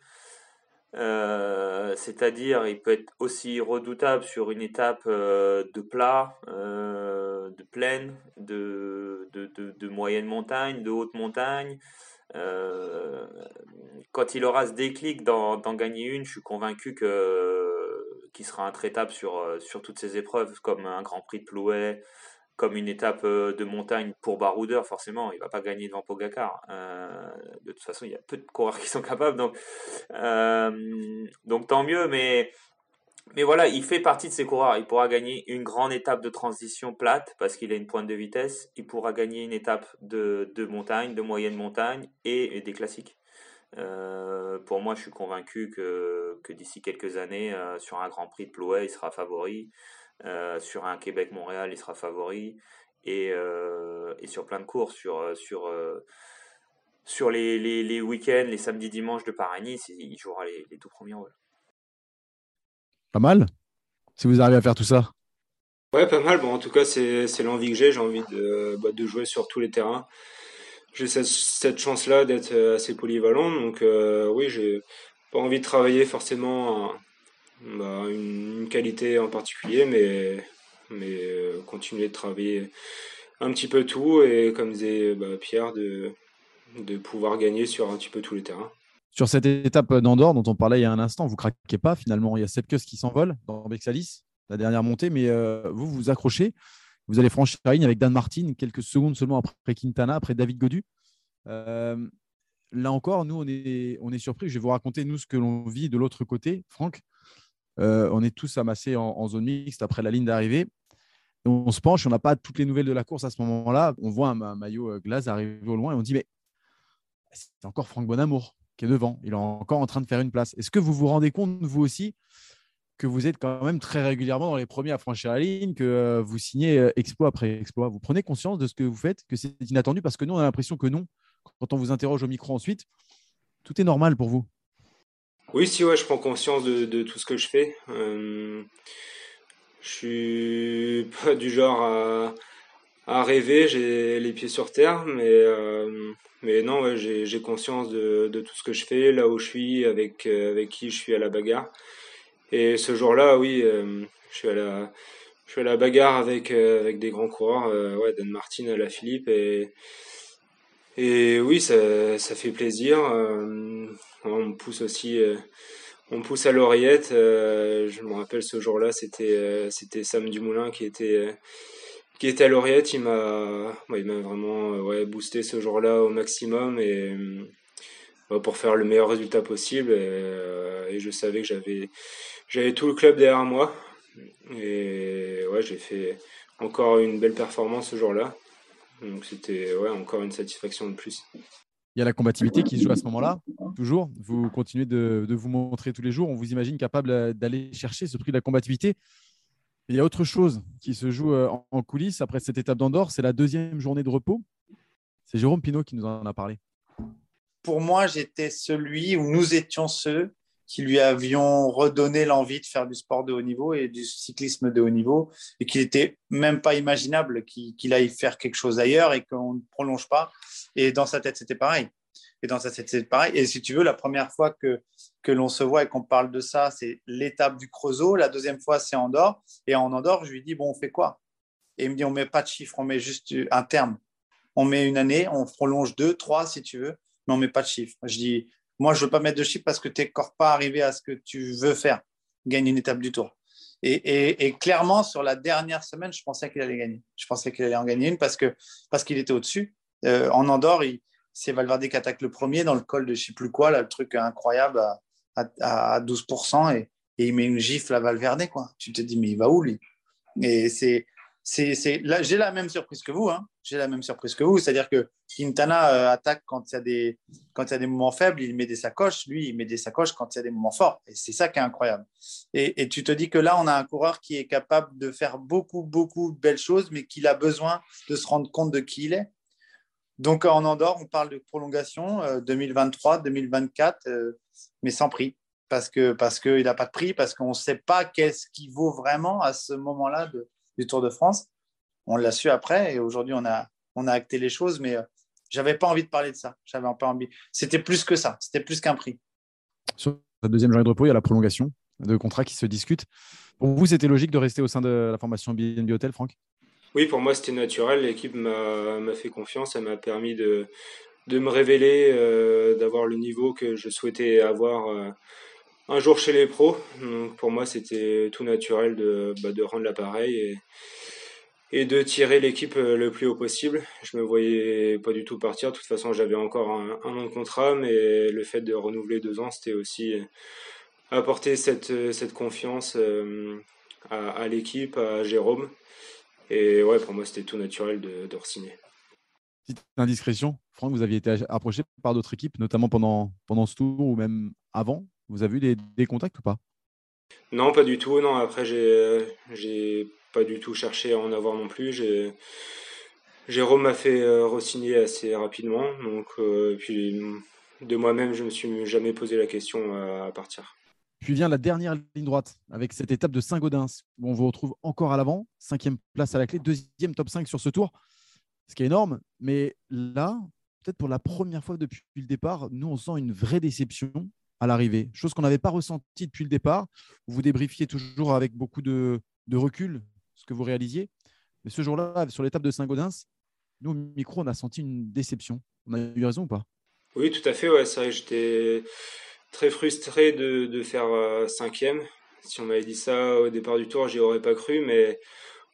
C'est-à-dire, il peut être aussi redoutable sur une étape de plat, de plaine, de, de, de, moyenne montagne, de haute montagne. quand il aura ce déclic d'en gagner une, je suis convaincu que qui sera intraitable sur, euh, sur toutes ces épreuves, comme un Grand Prix de Plouet, comme une étape euh, de montagne pour Baroudeur, forcément, il va pas gagner devant Pogacar. Euh, de toute façon, il y a peu de coureurs qui sont capables, donc, donc tant mieux, mais, mais voilà, il fait partie de ces coureurs. Il pourra gagner une grande étape de transition plate parce qu'il a une pointe de vitesse. Il pourra gagner une étape de, de montagne, de moyenne montagne et des classiques. Euh, pour moi, je suis convaincu que, que d'ici quelques années, euh, sur un Grand Prix de Plouay, il sera favori. Euh, sur un Québec-Montréal, il sera favori. Et, et, sur plein de courses, sur, sur, sur les, les, les week-ends, les samedis, dimanches de Paris-Nice, il jouera les, les tout premiers rôles. Pas mal, si vous arrivez à faire tout ça. Ouais, pas mal. Bon, en tout cas, c'est l'envie que j'ai. J'ai envie de, bah, de jouer sur tous les terrains j'ai cette, chance-là d'être euh, assez polyvalent. Donc euh, oui, j'ai pas envie de travailler forcément bah, une, qualité en particulier, mais, mais euh, continuer de travailler un petit peu tout et comme disait bah, Pierre, de, de pouvoir gagner sur un petit peu tous les terrains. Sur cette étape d'Andorre dont on parlait il y a un instant, vous craquez pas finalement. Il y a Sepkus qui s'envole dans Bexalis, la dernière montée, mais vous vous accrochez. Vous allez franchir la ligne avec Dan Martin quelques secondes seulement après Quintana, après David Godu. Euh, là encore, nous, on est, surpris. Je vais vous raconter, nous, ce que l'on vit de l'autre côté. Franck, euh, on est tous amassés en, zone mixte après la ligne d'arrivée. On se penche, on n'a pas toutes les nouvelles de la course à ce moment-là. On voit un, maillot euh, glace arriver au loin et on dit, mais c'est encore Franck Bonamour qui est devant. Il est encore en train de faire une place. Est-ce que vous vous rendez compte, vous aussi, que vous êtes quand même très régulièrement dans les premiers à franchir la ligne, que euh, vous signez euh, exploit après exploit. Vous prenez conscience de ce que vous faites, que c'est inattendu parce que nous, on a l'impression que non. Quand on vous interroge au micro ensuite, tout est normal pour vous. Oui, si, ouais, je prends conscience de, tout ce que je fais. Euh, je suis pas du genre à, rêver, j'ai les pieds sur terre, mais, mais non, j'ai conscience de, de, tout ce que je fais, là où je suis, avec, avec qui je suis à la bagarre. Et ce jour-là, oui, euh, je suis à la, à bagarre avec euh, avec des grands coureurs, euh, ouais, Dan Martin, la Philippe, et et oui, ça, ça fait plaisir. on me pousse aussi, on me pousse à l'oreillette. je me rappelle ce jour-là, c'était c'était Sam Dumoulin qui était qui était à l'oreillette. Il m'a, m'a vraiment ouais, boosté ce jour-là au maximum et pour faire le meilleur résultat possible. et je savais que j'avais j'avais tout le club derrière moi. Et ouais, j'ai fait encore une belle performance ce jour-là. Donc c'était ouais, encore une satisfaction de plus. Il y a la combativité qui se joue à ce moment-là, toujours. Vous continuez de, de, vous montrer tous les jours. On vous imagine capable d'aller chercher ce prix de la combativité. Il y a autre chose qui se joue euh, en coulisses après cette étape d'Andorre, c'est la deuxième journée de repos. C'est Jérôme Pinault qui nous en a parlé. Pour moi, j'étais celui où nous étions ceux qui lui avions redonné l'envie de faire du sport de haut niveau et du cyclisme de haut niveau et qu'il n'était même pas imaginable qu'il aille faire quelque chose ailleurs et qu'on ne prolonge pas. Et dans sa tête, c'était pareil. Et dans sa tête, c'était pareil. Et si tu veux, la première fois que, que l'on se voit et qu'on parle de ça, c'est l'étape du Creusot. La deuxième fois, c'est Andorre. Et en Andorre, je lui dis, bon, on fait quoi? Et il me dit, on met pas de chiffre, on met juste un terme. On met une année, on prolonge deux, trois, si tu veux, mais on met pas de chiffre. Je dis, moi, je ne veux pas mettre de chiffre parce que tu n'es encore pas arrivé à ce que tu veux faire, gagner une étape du tour. Et, clairement, sur la dernière semaine, je pensais qu'il allait gagner. Je pensais qu'il allait en gagner une parce qu'il parce qu'il était au-dessus. Euh, en Andorre, c'est Valverde qui attaque le premier dans le col de je ne sais plus quoi, là, le truc incroyable à, 12%, et, et, il met une gifle à Valverde. Quoi. Tu te dis, mais il va où lui? Et c'est c'est, là, j'ai la même surprise que vous. Hein. J'ai la même surprise que vous. C'est-à-dire que Quintana euh, attaque quand il, y a des, quand il y a des moments faibles, il met des sacoches. Lui, il met des sacoches quand il y a des moments forts. Et c'est ça qui est incroyable. Et, et, tu te dis que là, on a un coureur qui est capable de faire beaucoup, beaucoup de belles choses, mais qu'il a besoin de se rendre compte de qui il est. Donc, en Andorre, on parle de prolongation 2023, euh, 2024, euh, mais sans prix. Parce qu'il parce que n'a pas de prix, parce qu'on ne sait pas qu'est-ce qui vaut vraiment à ce moment-là du Tour de France. On l'a su après et aujourd'hui, on a, on a acté les choses, mais euh, j'avais pas envie de parler de ça. J'avais pas envie. C'était plus que ça. C'était plus qu'un prix. Sur la deuxième journée de repos, il y a la prolongation de contrat qui se discute. Pour vous, c'était logique de rester au sein de la formation BNB Hotel, Franck? Oui, pour moi, c'était naturel. L'équipe m'a fait confiance. Elle m'a permis de, de me révéler, euh, d'avoir le niveau que je souhaitais avoir. Euh, un jour chez les pros. Donc pour moi, c'était tout naturel de, bah, rendre l'appareil et, de tirer l'équipe euh, le plus haut possible. Je me voyais pas du tout partir. De toute façon, j'avais encore un, an de contrat, mais le fait de renouveler deux ans, c'était aussi apporter cette, cette confiance euh, à, l'équipe, à Jérôme. Et ouais, pour moi, c'était tout naturel de, de re-signer. Petite indiscrétion, Franck, vous aviez été approché par d'autres équipes, notamment pendant ce tour ou même avant vous avez eu des, contacts ou pas? Non, pas du tout. Non, après, j'ai, j'ai pas du tout cherché à en avoir non plus. J'ai, Jérôme m'a fait euh, re-signer assez rapidement. Donc, euh, puis de moi-même, je me suis jamais posé la question à, partir. Puis vient la dernière ligne droite avec cette étape de Saint-Gaudens où on vous retrouve encore à l'avant, cinquième place à la clé, deuxième top 5 sur ce tour, ce qui est énorme. Mais là, peut-être pour la première fois depuis le départ, nous on sent une vraie déception à l'arrivée, chose qu'on n'avait pas ressentie depuis le départ. Vous débriefiez toujours avec beaucoup de, recul ce que vous réalisiez. Mais ce jour-là, sur l'étape de Saint-Gaudens, nous, au micro, on a senti une déception. On a eu raison ou pas? Oui, tout à fait. Ouais, c'est vrai j'étais très frustré de, faire euh, cinquième. Si on m'avait dit ça au départ du tour, j'y aurais pas cru. Mais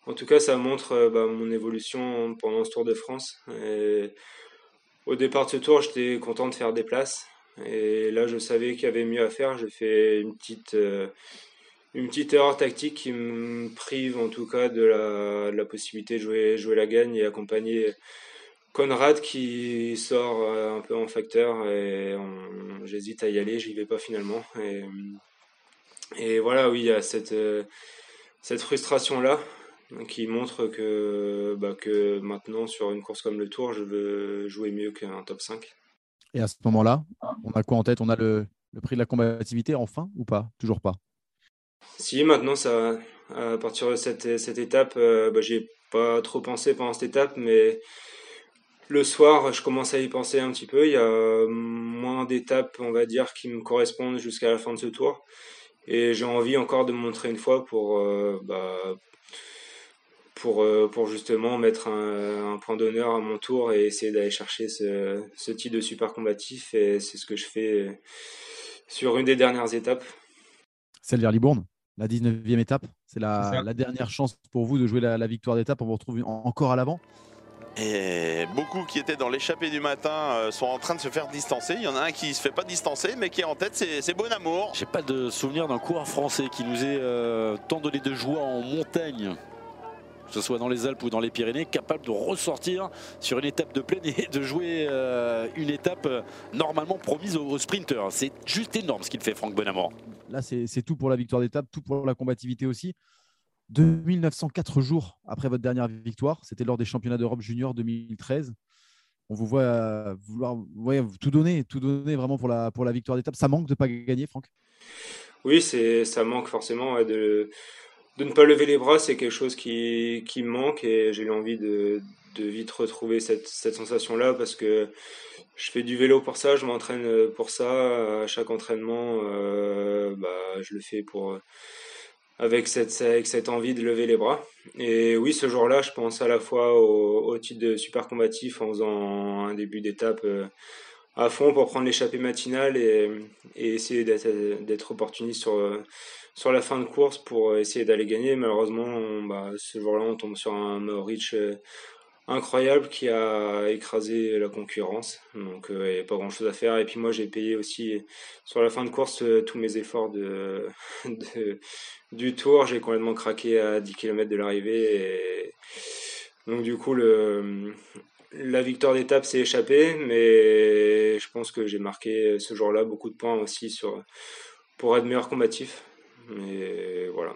en tout cas, ça montre euh, bah, mon évolution pendant ce Tour de France. au départ de ce tour, j'étais content de faire des places. Et là, je savais qu'il y avait mieux à faire. J'ai fait une petite, euh, une petite erreur tactique qui me prive en tout cas de la, possibilité de jouer, la gagne et accompagner Conrad qui sort euh, un peu en facteur. Et j'hésite à y aller, j'y vais pas finalement. Et, et voilà, oui, il y a cette, euh, cette frustration-là qui montre que, bah, que maintenant, sur une course comme le Tour, je veux jouer mieux qu'un top 5. Et à ce moment-là, on a quoi en tête? On a le, prix de la combativité enfin ou pas? Toujours pas Si, maintenant, à partir de cette, cette étape, euh, bah, j'ai pas trop pensé pendant cette étape, mais le soir, je commence à y penser un petit peu. Il y a moins d'étapes, on va dire, qui me correspondent jusqu'à la fin de ce tour. Et j'ai envie encore de me montrer une fois pour, euh, bah, pour, euh, pour justement mettre un, point d'honneur à mon tour et essayer d'aller chercher ce, ce type de super combatif. Et c'est ce que je fais sur une des dernières étapes. Celle vers Libourne, la 19e étape. C'est la, la, dernière chance pour vous de jouer la, victoire d'étape. On vous retrouve encore à l'avant. Et beaucoup qui étaient dans l'échappée du matin euh, sont en train de se faire distancer. Il y en a un qui se fait pas distancer, mais qui est en tête, c'est Bon Amour. J'ai pas de souvenir d'un coureur français qui nous ait euh, tant donné de joie en montagne que ce soit dans les Alpes ou dans les Pyrénées, capable de ressortir sur une étape de plaine et de jouer euh, une étape euh, normalement promise aux, sprinteurs. C'est juste énorme ce qu'il fait Franck Bonamour. Là, c'est tout pour la victoire d'étape, tout pour la combativité aussi. 2904 jours après votre dernière victoire, c'était lors des championnats d'Europe junior 2013. On vous voit vouloir tout donner, tout donner vraiment pour la, pour la victoire d'étape. Ça manque de ne pas gagner, Franck? Oui, ça manque forcément de, de ne pas lever les bras. C'est quelque chose qui, qui me manque et j'ai envie de, de vite retrouver cette, cette sensation-là parce que je fais du vélo pour ça, je m'entraîne pour ça. À chaque entraînement, euh, bah, je le fais pour avec cette, avec cette envie de lever les bras. Et oui, ce jour-là, je pense à la fois au, au, titre de super combatif en faisant un début d'étape euh, à fond pour prendre l'échappée matinale et, et essayer d'être opportuniste sur, sur la fin de course pour essayer d'aller gagner. Malheureusement, bah, ce jour-là, on tombe sur un Maurich euh, incroyable qui a écrasé la concurrence. Donc il n'y a pas grand chose à faire. Et puis moi j'ai payé aussi sur la fin de course euh, tous mes efforts du tour. J'ai complètement craqué à 10 km de l'arrivée. Donc du coup la victoire d'étape s'est échappée. Mais je pense que j'ai marqué ce jour-là beaucoup de points aussi pour être meilleur combatif. Et voilà.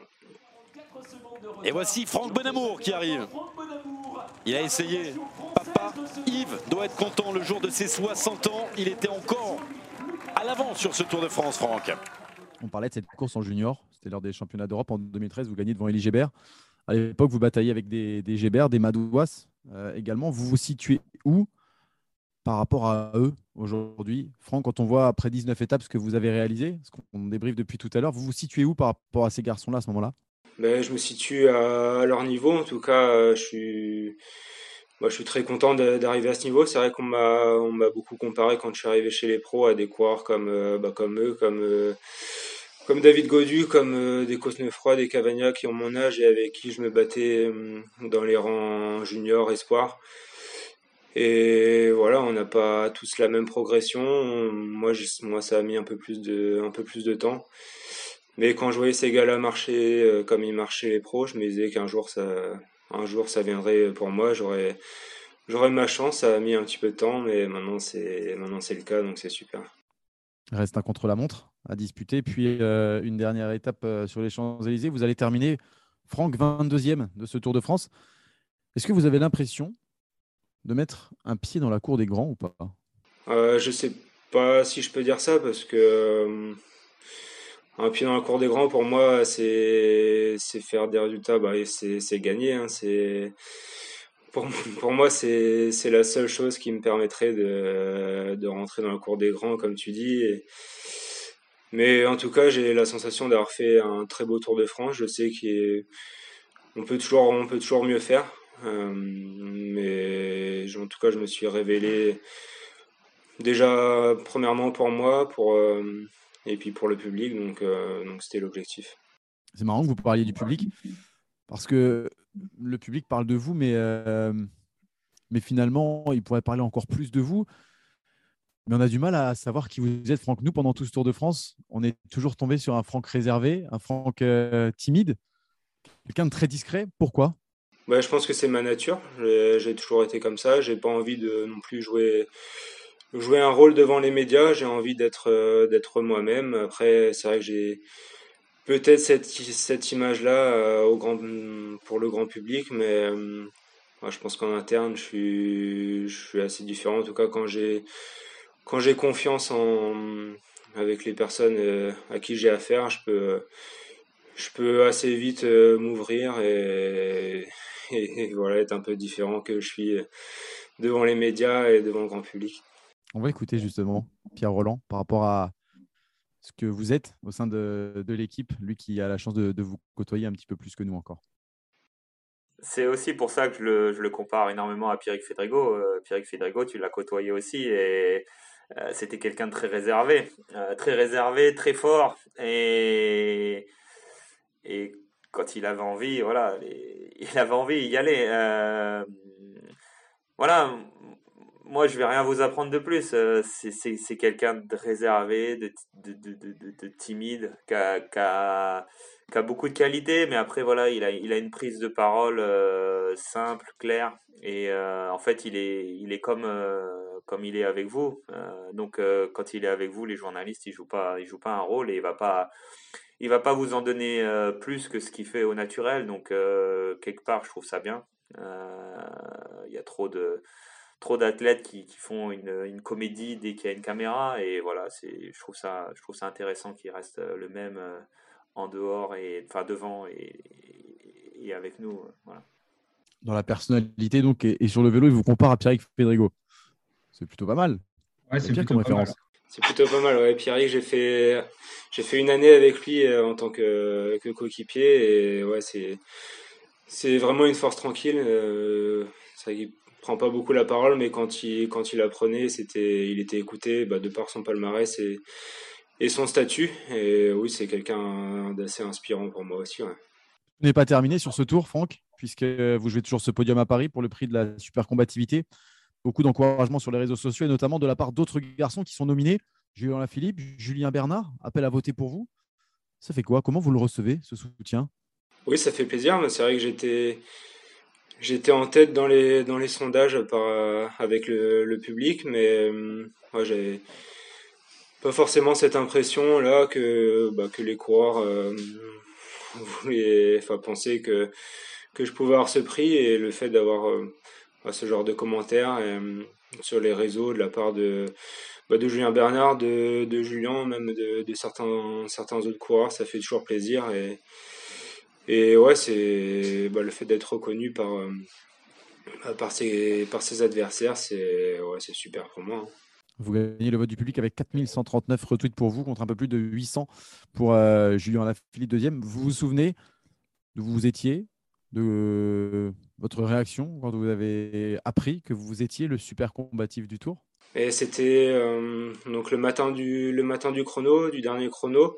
Et voici Franck Bonamour qui arrive. Il a essayé. Papa Yves doit être content le jour de ses 60 ans. Il était encore à l'avant sur ce Tour de France, Franck. On parlait de cette course en junior. C'était lors des championnats d'Europe en 2013. Vous gagnez devant Elie Gébert. À l'époque, vous bataillez avec des, des Gébert, des Madouas euh, également. Vous vous situez où par rapport à eux aujourd'hui Franck, quand on voit après 19 étapes ce que vous avez réalisé, ce qu'on débriefe depuis tout à l'heure, vous vous situez où par rapport à ces garçons-là à ce moment-là? Ben, je me situe à, leur niveau. En tout cas, euh, je suis, je suis très content d'arriver à ce niveau. C'est vrai qu'on m'a, beaucoup comparé quand je suis arrivé chez les pros à des coureurs comme, euh, bah, comme eux, comme, euh, comme David Godu, comme des Cosnefroy, des Cavagna qui ont mon âge et avec qui je me battais dans les rangs juniors, espoirs. Et voilà, on n'a pas tous la même progression. Moi, moi, ça a mis un peu plus de, un peu plus de temps. Mais quand je voyais ces gars-là marcher euh, comme ils marchaient les pros, je me disais qu'un jour ça, un jour ça viendrait pour moi. J'aurais, j'aurais ma chance. Ça a mis un petit peu de temps, mais maintenant c'est, maintenant c'est le cas, donc c'est super. Reste un contre-la-montre à disputer, puis euh, une dernière étape euh, sur les Champs-Élysées. Vous allez terminer, Franck, 22e de ce Tour de France. Est-ce que vous avez l'impression de mettre un pied dans la cour des grands ou pas? Euh, Je sais pas si je peux dire ça parce que un pied dans la cour des grands, pour moi, c'est faire des résultats, bah, c'est gagner. Hein, pour, pour, moi, c'est la seule chose qui me permettrait de, de, rentrer dans la cour des grands, comme tu dis. mais en tout cas, j'ai la sensation d'avoir fait un très beau Tour de France. Je sais qu'on peut toujours, on peut toujours mieux faire. Euh, tout cas, je me suis révélé déjà premièrement pour moi, pour euh, et puis pour le public. Donc, euh, donc c'était l'objectif. C'est marrant que vous parliez du public parce que le public parle de vous, mais, euh, mais finalement, il pourrait parler encore plus de vous. Mais on a du mal à savoir qui vous êtes, Franck. Nous, pendant tout ce Tour de France, on est toujours tombé sur un Franck réservé, un Franck timide, quelqu'un de très discret. Pourquoi? Bah, Je pense que c'est ma nature. J'ai toujours été comme ça. J'ai pas envie de non plus jouer jouer un rôle devant les médias, j'ai envie d'être euh, d'être moi-même. Après, c'est vrai que j'ai peut-être cette, cette image-là euh, au grand, pour le grand public, mais euh, je pense qu'en interne, je suis, je suis assez différent. En tout cas, quand j'ai quand j'ai confiance en avec les personnes à qui j'ai affaire, je peux je peux assez vite m'ouvrir et, et, voilà être un peu différent que je suis devant les médias et devant le grand public. On va écouter justement Pierre Roland par rapport à ce que vous êtes au sein de, l'équipe, lui qui a la chance de, vous côtoyer un petit peu plus que nous encore. C'est aussi pour ça que je le, compare énormément à Pierrick Fedrigo. Euh, Pierrick Fedrigo, tu l'as côtoyé aussi et euh, c'était quelqu'un de très réservé, euh, très réservé, très fort et, et quand il avait envie, voilà, il avait envie, il y allait. voilà, moi, je vais rien vous apprendre de plus. Euh, c'est quelqu'un de réservé, de, de, de, de timide, qui a, beaucoup de qualités, mais après, voilà, il a, une prise de parole euh, simple, claire. Et euh, en fait, il est, comme, comme il est avec vous. donc quand il est avec vous, les journalistes, il joue pas, joue pas un rôle et il va pas, il va pas vous en donner plus que ce qu'il fait au naturel. Donc quelque part, je trouve ça bien. Il y a trop de trop d'athlètes qui, qui, font une, une comédie dès qu'il y a une caméra et voilà c'est je trouve ça je trouve ça intéressant qu'il reste le même en dehors et enfin devant et, et avec nous voilà dans la personnalité donc et, sur le vélo, il vous compare à Pierrick Pedrigo. C'est plutôt pas mal. Ouais, c'est bien comme référence. C'est plutôt pas mal. Ouais. Pierrick, j'ai fait j'ai fait une année avec lui euh, en tant que, coéquipier et ouais c'est c'est vraiment une force tranquille. Euh, ça, prend pas beaucoup la parole, mais quand il quand il apprenait, c'était il était écouté bah, de par son palmarès et et son statut. Oui, c'est quelqu'un d'assez inspirant pour moi aussi. Ouais n'est pas terminé sur ce tour, Franck, puisque vous jouez toujours ce podium à Paris pour le prix de la super combativité. Beaucoup d'encouragement sur les réseaux sociaux et notamment de la part d'autres garçons qui sont nominés. Julien Lafilippe, Julien Bernard, appel à voter pour vous. Ça fait quoi? Comment vous le recevez, ce soutien? Oui, ça fait plaisir. C'est vrai que j'étais, en tête dans les, dans les sondages par, avec le, public, mais euh, moi, j'avais pas forcément cette impression là que, bah, que les coureurs euh, voulait enfin, penser que, que je pouvais avoir ce prix et le fait d'avoir euh, ce genre de commentaires euh, sur les réseaux de la part de, bah, Julien Bernard, de, Julien, même de, certains, certains autres coureurs, ça fait toujours plaisir. Et, ouais, c'est bah, le fait d'être reconnu par, euh, par, ses, par ses adversaires, c'est super pour moi. Hein. Vous gagnez le vote du public avec 4139 retweets pour vous contre un peu plus de 800 pour euh, Julien Lafilippe deuxième. Vous vous souvenez d'où vous étiez, de votre réaction quand vous avez appris que vous étiez le super combatif du tour? Et c'était euh, donc le matin du le matin du chrono, du dernier chrono.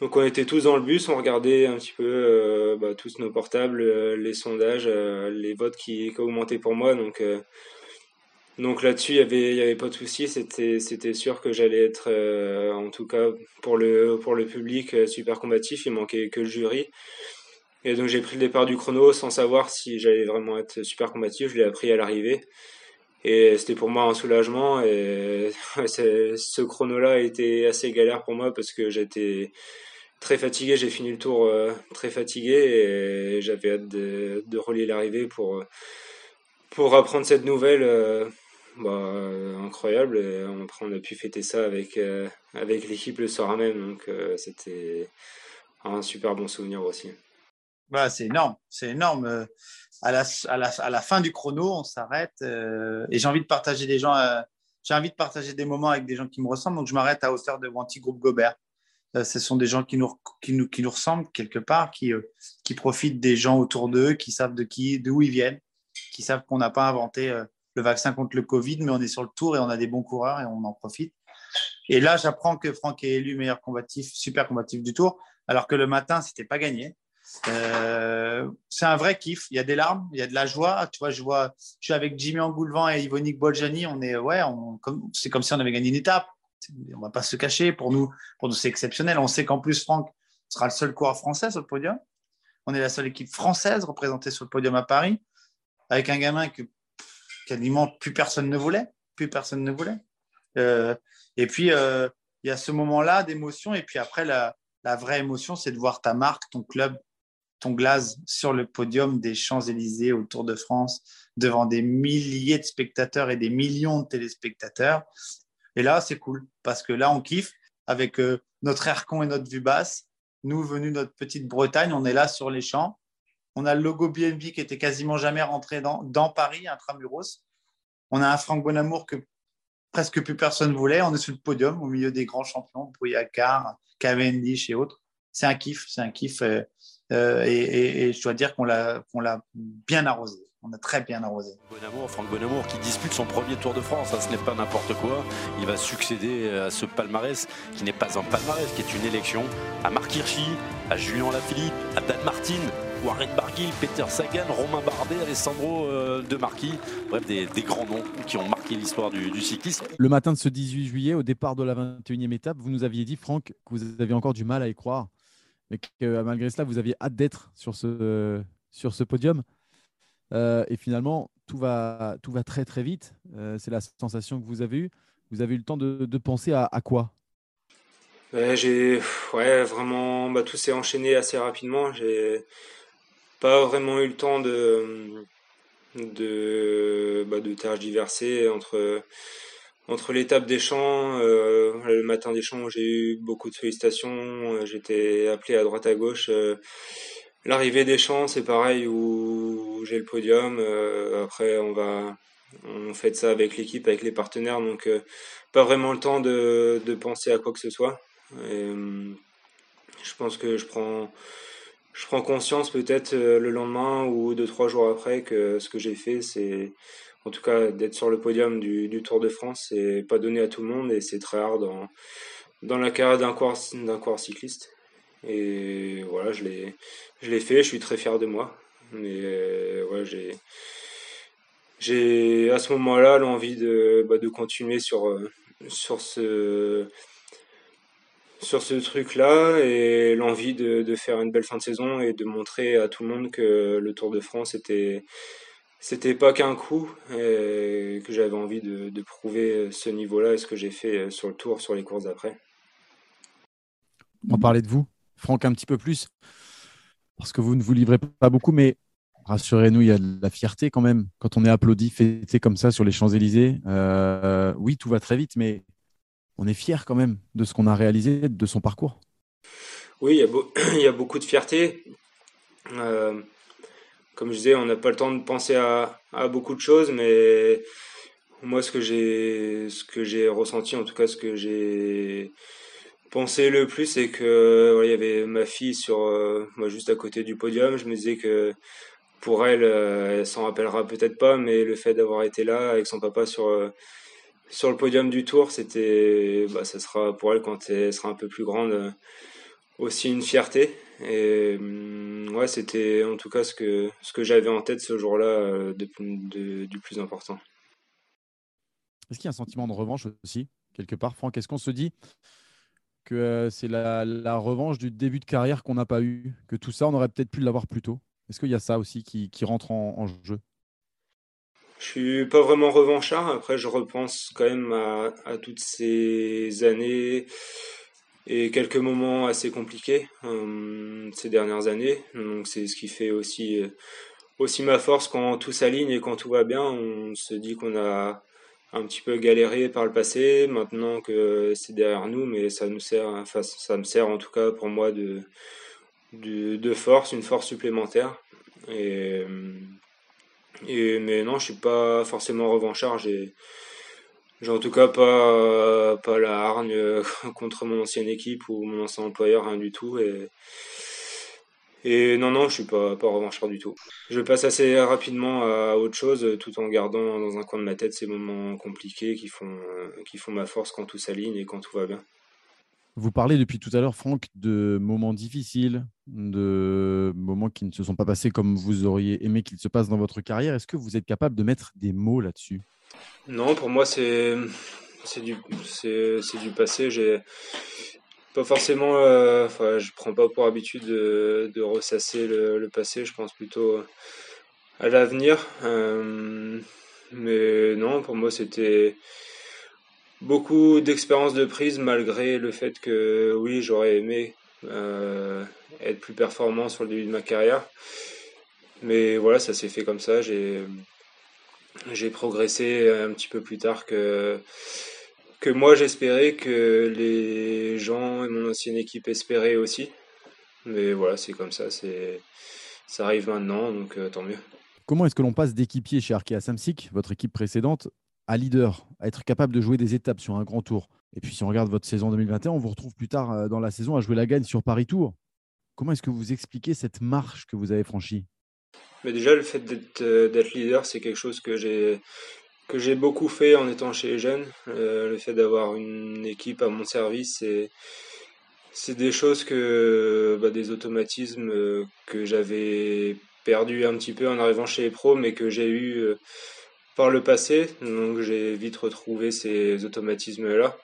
Donc on était tous dans le bus, on regardait un petit peu euh, bah, tous nos portables, les sondages, les votes qui, augmentaient pour moi. Donc donc là-dessus, il n'y avait, y avait pas de souci. C'était, c'était sûr que j'allais être, euh, en tout cas pour le, pour le public, euh, super combatif. Il manquait que le jury. Et donc j'ai pris le départ du chrono sans savoir si j'allais vraiment être super combatif. Je l'ai appris à l'arrivée. Et c'était pour moi un soulagement. Et ce chrono-là a été assez galère pour moi parce que j'étais très fatigué. J'ai fini le tour euh, très fatigué et j'avais hâte de, relier l'arrivée pour, pour apprendre cette nouvelle bah, euh, incroyable. Et on a pu fêter ça avec, euh, avec l'équipe le soir même. Donc c'était un super bon souvenir aussi. C'est énorme, c'est énorme. À la, à, la, fin du chrono, on s'arrête et j'ai envie de partager des gens. j'ai envie de partager des moments avec des gens qui me ressemblent, donc je m'arrête à hauteur de Wanty Groupe Gobert. ce sont des gens qui nous, ressemblent quelque part, qui, qui profitent des gens autour d'eux, qui savent de qui, d'où ils viennent, qui savent qu'on n'a pas inventé le vaccin contre le Covid, mais on est sur le tour et on a des bons coureurs et on en profite. Et là, j'apprends que Franck est élu meilleur combatif, super combatif du tour, alors que le matin, c'était pas gagné. Euh, c'est un vrai kiff. Il y a des larmes, il y a de la joie. Tu vois, je vois, je suis avec Jimmy Angoulevent et Yvonique Boljani. On est, ouais, c'est comme si on avait gagné une étape. On va pas se cacher. Pour nous, pour nous, c'est exceptionnel. On sait qu'en plus, Franck sera le seul coureur français sur le podium. On est la seule équipe française représentée sur le podium à Paris, avec un gamin que quasiment plus personne ne voulait. Plus personne ne voulait. Euh, et puis, euh, il y a ce moment-là d'émotion. Et puis après, la, vraie émotion, c'est de voir ta marque, ton club, ton glaze sur le podium des Champs-Élysées au Tour de France, devant des milliers de spectateurs et des millions de téléspectateurs. Et là, c'est cool, parce que là, on kiffe avec euh, notre aircon et notre vue basse. Nous, venus de notre petite Bretagne, on est là sur les champs. On a le logo BNB qui était quasiment jamais rentré dans, Paris, intramuros. On a un Franck Bonamour que presque plus personne voulait. On est sur le podium au milieu des grands champions, Brouillacard, Cavendish et autres. C'est un kiff, c'est un kiff. Euh, et, je dois dire qu'on l'a, bien arrosé. On a très bien arrosé. Bonamour, Franck Bonamour qui dispute son premier Tour de France, hein, ce n'est pas n'importe quoi. Il va succéder à ce palmarès qui n'est pas un palmarès, qui est une élection à Marc Hirschi, à Julien Lafilippe, à Dan Martin, Warren Barguil, Peter Sagan, Romain Bardet, Alessandro euh, De Marquis. Bref, des, grands noms qui ont marqué l'histoire du, cyclisme. Le matin de ce 18 juillet, au départ de la 21e étape, vous nous aviez dit, Franck, que vous aviez encore du mal à y croire, mais que malgré cela, vous aviez hâte d'être sur ce, sur ce podium. et finalement, tout va, tout va très très vite. c'est la sensation que vous avez eue. Vous avez eu le temps de, penser à, quoi? J'ai ouais vraiment bah, tout s'est enchaîné assez rapidement. J'ai pas vraiment eu le temps de de bah, de entre entre l'étape des champs, euh, le matin des champs, j'ai eu beaucoup de félicitations. Euh, j'étais appelé à droite à gauche. Euh, l'arrivée des champs, c'est pareil où j'ai le podium. après, on va on fait ça avec l'équipe, avec les partenaires, donc pas vraiment le temps de, de penser à quoi que ce soit. Je pense que je prends, je prends conscience peut-être le lendemain ou deux, trois jours après que ce que j'ai fait, c'est en tout cas d'être sur le podium du, Tour de France, c'est pas donné à tout le monde et c'est très rare dans, dans la carrière d'un coureur, cycliste. Et voilà, je l'ai, je l'ai fait, je suis très fier de moi. Mais euh, ouais, j'ai, j'ai à ce moment-là l'envie de, bah, de continuer sur, sur ce, sur ce truc-là et l'envie de, faire une belle fin de saison et de montrer à tout le monde que le Tour de France était c'était pas qu'un coup et que j'avais envie de, prouver ce niveau-là et ce que j'ai fait sur le Tour, sur les courses d'après. On parlait de vous, Franck, un petit peu plus, parce que vous ne vous livrez pas beaucoup, mais rassurez-nous, il y a de la fierté quand même quand on est applaudi, fêté comme ça sur les Champs-Élysées. Euh, oui, tout va très vite, mais on est fier quand même de ce qu'on a réalisé, de son parcours. Oui, il y a, beaucoup de fierté. Euh, comme je disais, on n'a pas le temps de penser à, beaucoup de choses, mais moi, ce que j'ai, ressenti, en tout cas, ce que j'ai pensé le plus, c'est que il y avait ma fille sur, euh, moi, juste à côté du podium. Je me disais que pour elle, euh, elle s'en rappellera peut-être pas, mais le fait d'avoir été là avec son papa sur sur le podium du Tour, c'était, bah, ça sera pour elle quand elle sera un peu plus grande euh, aussi une fierté. Et hum, ouais, c'était en tout cas ce que ce que j'avais en tête ce jour-là euh, du plus important. Est-ce qu'il y a un sentiment de revanche aussi quelque part, Franck Est-ce qu'on se dit que euh, c'est la, revanche du début de carrière qu'on n'a pas eu, que tout ça on aurait peut-être pu l'avoir plus tôt? Est-ce qu'il y a ça aussi qui, rentre en jeu? Je suis pas vraiment revanchard. Après, je repense quand même à, toutes ces années et quelques moments assez compliqués euh, ces dernières années. Donc, c'est ce qui fait aussi, euh, aussi ma force quand tout s'aligne et quand tout va bien. On se dit qu'on a un petit peu galéré par le passé. Maintenant que c'est derrière nous, mais ça nous sert, ça me sert en tout cas pour moi de, de, force, une force supplémentaire. Et euh, mais non, je suis pas forcément revanchard. J'ai en tout cas pas, pas la hargne contre mon ancienne équipe ou mon ancien employeur, rien du tout. Et, non, non, je suis pas, pas du tout. Je passe assez rapidement à autre chose tout en gardant dans un coin de ma tête ces moments compliqués qui font, qui font ma force quand tout s'aligne et quand tout va bien. Vous parlez depuis tout à l'heure, Franck, de moments difficiles, de moments qui ne se sont pas passés comme vous auriez aimé qu'ils se passent dans votre carrière. Est-ce que vous êtes capable de mettre des mots là-dessus? Non, pour moi, c'est du, passé. J'ai pas forcément. Euh, prends pas pour habitude de, ressasser le, passé. Je pense plutôt à l'avenir. Euh, mais non, pour moi, c'était beaucoup d'expérience de prise malgré le fait que oui j'aurais aimé euh, être plus performant sur le début de ma carrière mais voilà ça s'est fait comme ça j'ai progressé un petit peu plus tard que que moi j'espérais que les gens et mon ancienne équipe espéraient aussi mais voilà c'est comme ça c'est ça arrive maintenant donc euh, tant mieux Comment est-ce que l'on passe d'équipier chez Arkea Samsic, votre équipe précédente, à leader, à être capable de jouer des étapes sur un grand tour? Et puis, si on regarde votre saison 2021, on vous retrouve plus tard euh, dans la saison à jouer la gagne sur Paris Tour. Comment est-ce que vous expliquez cette marche que vous avez franchie? Mais Déjà, le fait euh, d'être leader, c'est quelque chose que j'ai que j'ai beaucoup fait en étant chez les jeunes. Euh, le fait d'avoir une équipe à mon service, c'est c'est des choses que bah, des automatismes que j'avais perdu un petit peu en arrivant chez les pros, mais que j'ai eu par le passé, donc j'ai vite retrouvé ces automatismes-là.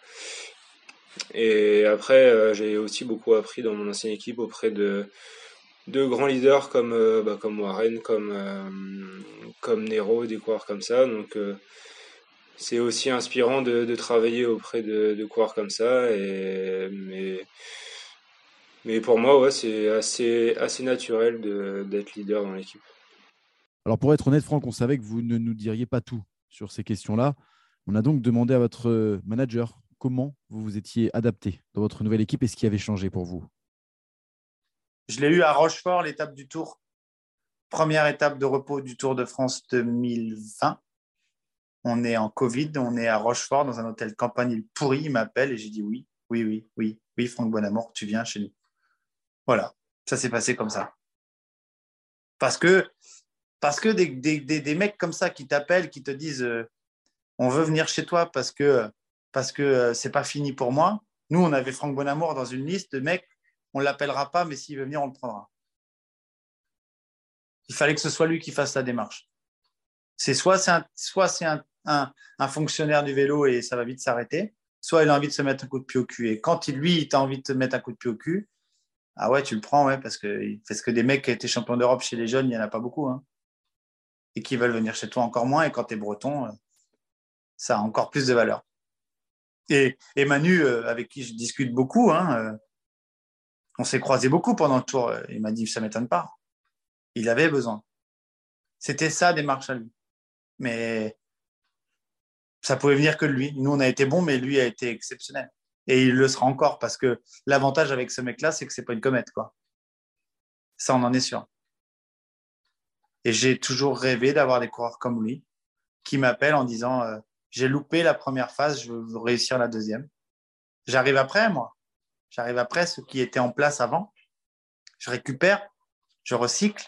Et après, euh, j'ai aussi beaucoup appris dans mon ancienne équipe auprès de, de grands leaders comme, bah, comme Warren, comme, comme Nero, des coureurs comme ça. Donc c'est aussi inspirant de, travailler auprès de, de, coureurs comme ça. Et, mais, mais pour moi, ouais, c'est assez, assez naturel d'être leader dans l'équipe. Alors pour être honnête, Franck, on savait que vous ne nous diriez pas tout sur ces questions-là. On a donc demandé à votre manager comment vous vous étiez adapté dans votre nouvelle équipe et ce qui avait changé pour vous. Je l'ai eu à Rochefort, l'étape du Tour. Première étape de repos du Tour de France 2020 on est en Covid, on est à Rochefort dans un hôtel campanile pourri. Il m'appelle et j'ai dit oui, oui, oui, oui, oui, Franck Bonamour, tu viens chez nous. Voilà, ça s'est passé comme ça. Parce que, parce que des, des, mecs comme ça qui t'appellent, qui te disent euh, on veut venir chez toi parce que parce que euh, c'est pas fini pour moi. Nous, on avait Franck Bonamour dans une liste de mecs, on l'appellera pas, mais s'il veut venir, on le prendra. Il fallait que ce soit lui qui fasse la démarche. C'est soit c'est un, soit un, fonctionnaire du vélo et ça va vite s'arrêter, soit il a envie de se mettre un coup de pied au cul. Et quand il, lui, il a envie de te mettre un coup de pied au cul, ah ouais, tu le prends, ouais, parce que, parce que des mecs qui étaient champions d'Europe chez les jeunes, il n'y en a pas beaucoup. Hein. et qui veulent venir chez toi encore moins. Et quand tu es breton, euh, ça a encore plus de valeur. Et, et Manu, euh, avec qui je discute beaucoup, hein, euh, on s'est croisé beaucoup pendant le tour. Il m'a dit, ça m'étonne pas. Il avait besoin. C'était ça, des marches à lui. Mais ça pouvait venir que lui. Nous, on a été bons, mais lui a été exceptionnel. Et il le sera encore parce que l'avantage avec ce mec-là, c'est que c'est pas une comète, quoi. Ça, on en est sûr. Et j'ai toujours rêvé d'avoir des coureurs comme lui qui m'appellent en disant euh, j'ai loupé la première phase, je veux réussir la deuxième. J'arrive après, moi. J'arrive après ce qui était en place avant. Je récupère, je recycle,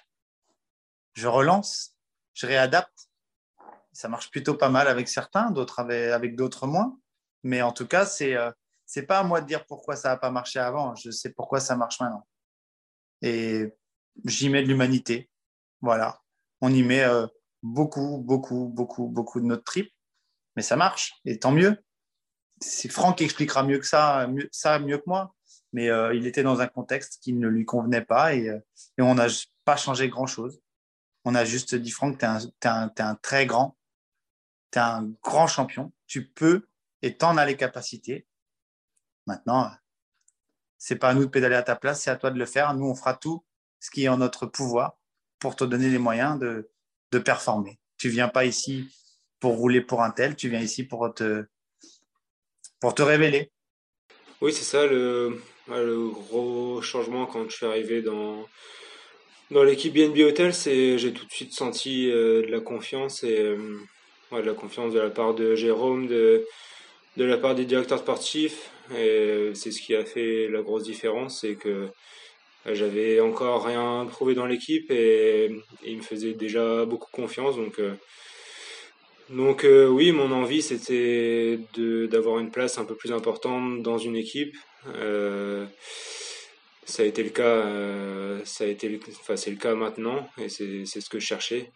je relance, je réadapte ça marche plutôt pas mal avec certains, d'autres avec, d'autres moins. Mais en tout cas, c'est euh, pas à moi de dire pourquoi ça n'a pas marché avant. Je sais pourquoi ça marche maintenant. Et j'y mets de l'humanité. Voilà. On y met euh, beaucoup, beaucoup, beaucoup, beaucoup de notre trip. Mais ça marche. Et tant mieux. C'est Franck qui expliquera mieux que ça, mieux, mieux que moi. Mais euh, il était dans un contexte qui ne lui convenait pas et, et on n'a pas changé grand-chose. On a juste dit, Franck, tu es, es, un très grand tu es un grand champion, tu peux et tu en as les capacités. Maintenant, c'est pas à nous de pédaler à ta place, c'est à toi de le faire. Nous, on fera tout ce qui est en notre pouvoir pour te donner les moyens de, de performer. Tu viens pas ici pour rouler pour un tel, tu viens ici pour te, pour te révéler. Oui, c'est ça le, gros changement quand je suis arrivé dans, l'équipe BNB Hotel, c'est j'ai tout de suite senti euh, de la confiance et, euh, de la confiance de la part de Jérôme, de, la part des directeurs sportifs. Et c'est ce qui a fait la grosse différence, c'est que euh, j'avais encore rien prouvé dans l'équipe et, il me faisait déjà beaucoup confiance. Donc, euh, donc euh, oui, mon envie c'était d'avoir une place un peu plus importante dans une équipe. ça a été le cas, ça a été, c'est le cas maintenant et c'est ce que je cherchais.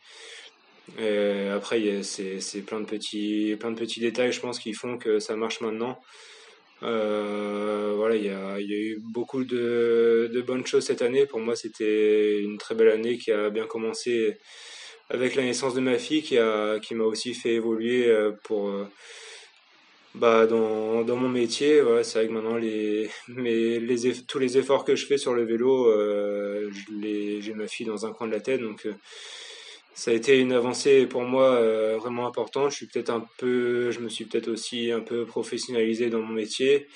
Euh, après, c'est plein de petits, plein de petits détails, je pense, qui font que ça marche maintenant. Euh, voilà, il y a, eu beaucoup de, bonnes choses cette année. Pour moi, c'était une très belle année qui a bien commencé avec la naissance de ma fille, qui a, qui m'a aussi fait évoluer euh, pour, bah, dans, dans mon métier. Voilà, c'est vrai que maintenant, les, mais les, tous les efforts que je fais sur le vélo, j'ai ma fille dans un coin de la tête, donc ça a été une avancée pour moi euh, vraiment importante. Je suis peut-être un peu, je me suis peut-être aussi un peu professionnalisé dans mon métier.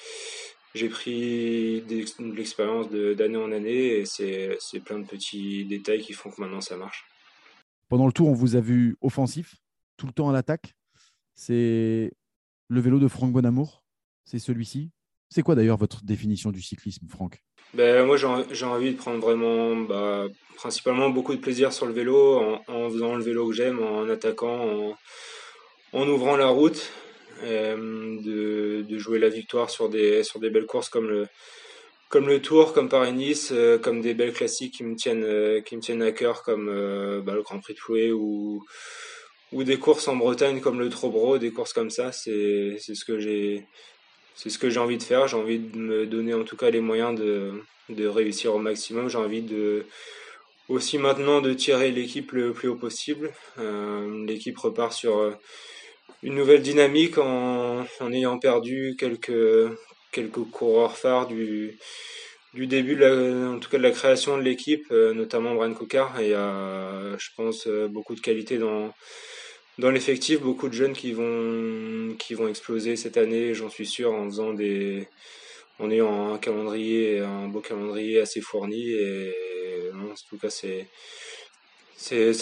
J'ai pris de l'expérience d'année en année et c'est plein de petits détails qui font que maintenant ça marche. Pendant le tour, on vous a vu offensif, tout le temps à l'attaque. C'est le vélo de Franck Bonamour, c'est celui-ci. C'est quoi d'ailleurs votre définition du cyclisme, Franck? Ben, Moi, j'ai envie de prendre vraiment, bah, principalement beaucoup de plaisir sur le vélo, en, faisant le vélo que j'aime, en attaquant, en, en, ouvrant la route, euh, de, de, jouer la victoire sur des, sur des belles courses comme le, comme le Tour, comme Paris-Nice, euh, comme des belles classiques qui me tiennent, euh, qui me tiennent à cœur, comme bah, le Grand Prix de Fouet ou, ou des courses en Bretagne comme le Trobro, des courses comme ça, c'est ce que j'ai c'est ce que j'ai envie de faire. J'ai envie de me donner en tout cas les moyens de, de réussir au maximum. J'ai envie de aussi maintenant de tirer l'équipe le plus haut possible. l'équipe repart sur une nouvelle dynamique en, en ayant perdu quelques, quelques coureurs phares du, du début, de la, en tout cas de la création de l'équipe, euh, notamment Brian Cocard. Et il y a, je pense, euh, beaucoup de qualité dans, dans l'effectif, beaucoup de jeunes qui vont, qui vont exploser cette année, j'en suis sûr, en faisant des, en ayant un calendrier, un beau calendrier assez fourni. Et en tout cas, c'est,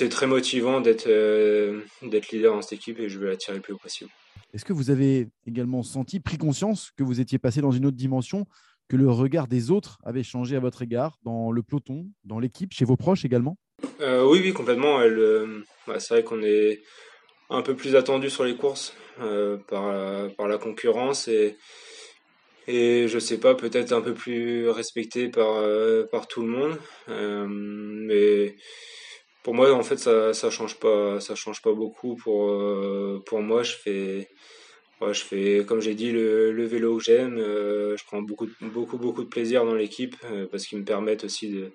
très motivant d'être, euh, d'être leader dans cette équipe et je veux la tirer le plus haut possible. Est-ce que vous avez également senti, pris conscience que vous étiez passé dans une autre dimension, que le regard des autres avait changé à votre égard, dans le peloton, dans l'équipe, chez vos proches également? Euh, Oui, oui, complètement. Euh, c'est vrai qu'on est un peu plus attendu sur les courses par, par la concurrence et, et je sais pas, peut-être un peu plus respecté par, par tout le monde. mais pour moi, en fait, ça, ça change pas, ça change pas beaucoup. Pour, euh, pour moi, je fais, je fais, comme j'ai dit, le, le, vélo que j'aime. Euh, je prends beaucoup, beaucoup, beaucoup de plaisir dans l'équipe euh, parce qu'ils me permettent aussi de,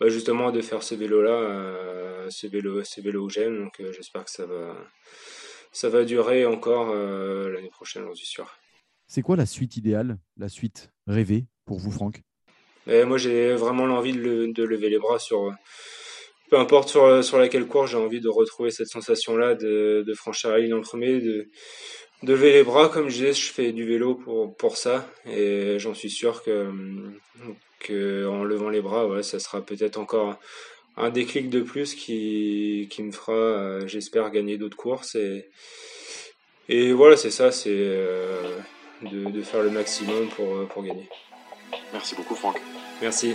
bah, justement, de faire ce vélo-là, ce vélo, ce vélo que j'aime. Donc, j'espère que ça va, ça va durer encore l'année prochaine, j'en suis sûr. C'est quoi la suite idéale, la suite rêvée pour vous, Franck? Moi, j'ai vraiment l'envie de, de, lever les bras sur peu importe sur, sur laquelle course, j'ai envie de retrouver cette sensation-là de, de franchir la ligne en premier, de, de lever les bras. Comme je disais, je fais du vélo pour, pour ça et j'en suis sûr que, que en levant les bras, ouais, ça sera peut-être encore un déclic de plus qui, qui me fera, euh, j'espère, gagner d'autres courses. Et, et voilà, c'est ça, c'est euh, de, de faire le maximum pour, pour gagner. Merci beaucoup, Franck. Merci.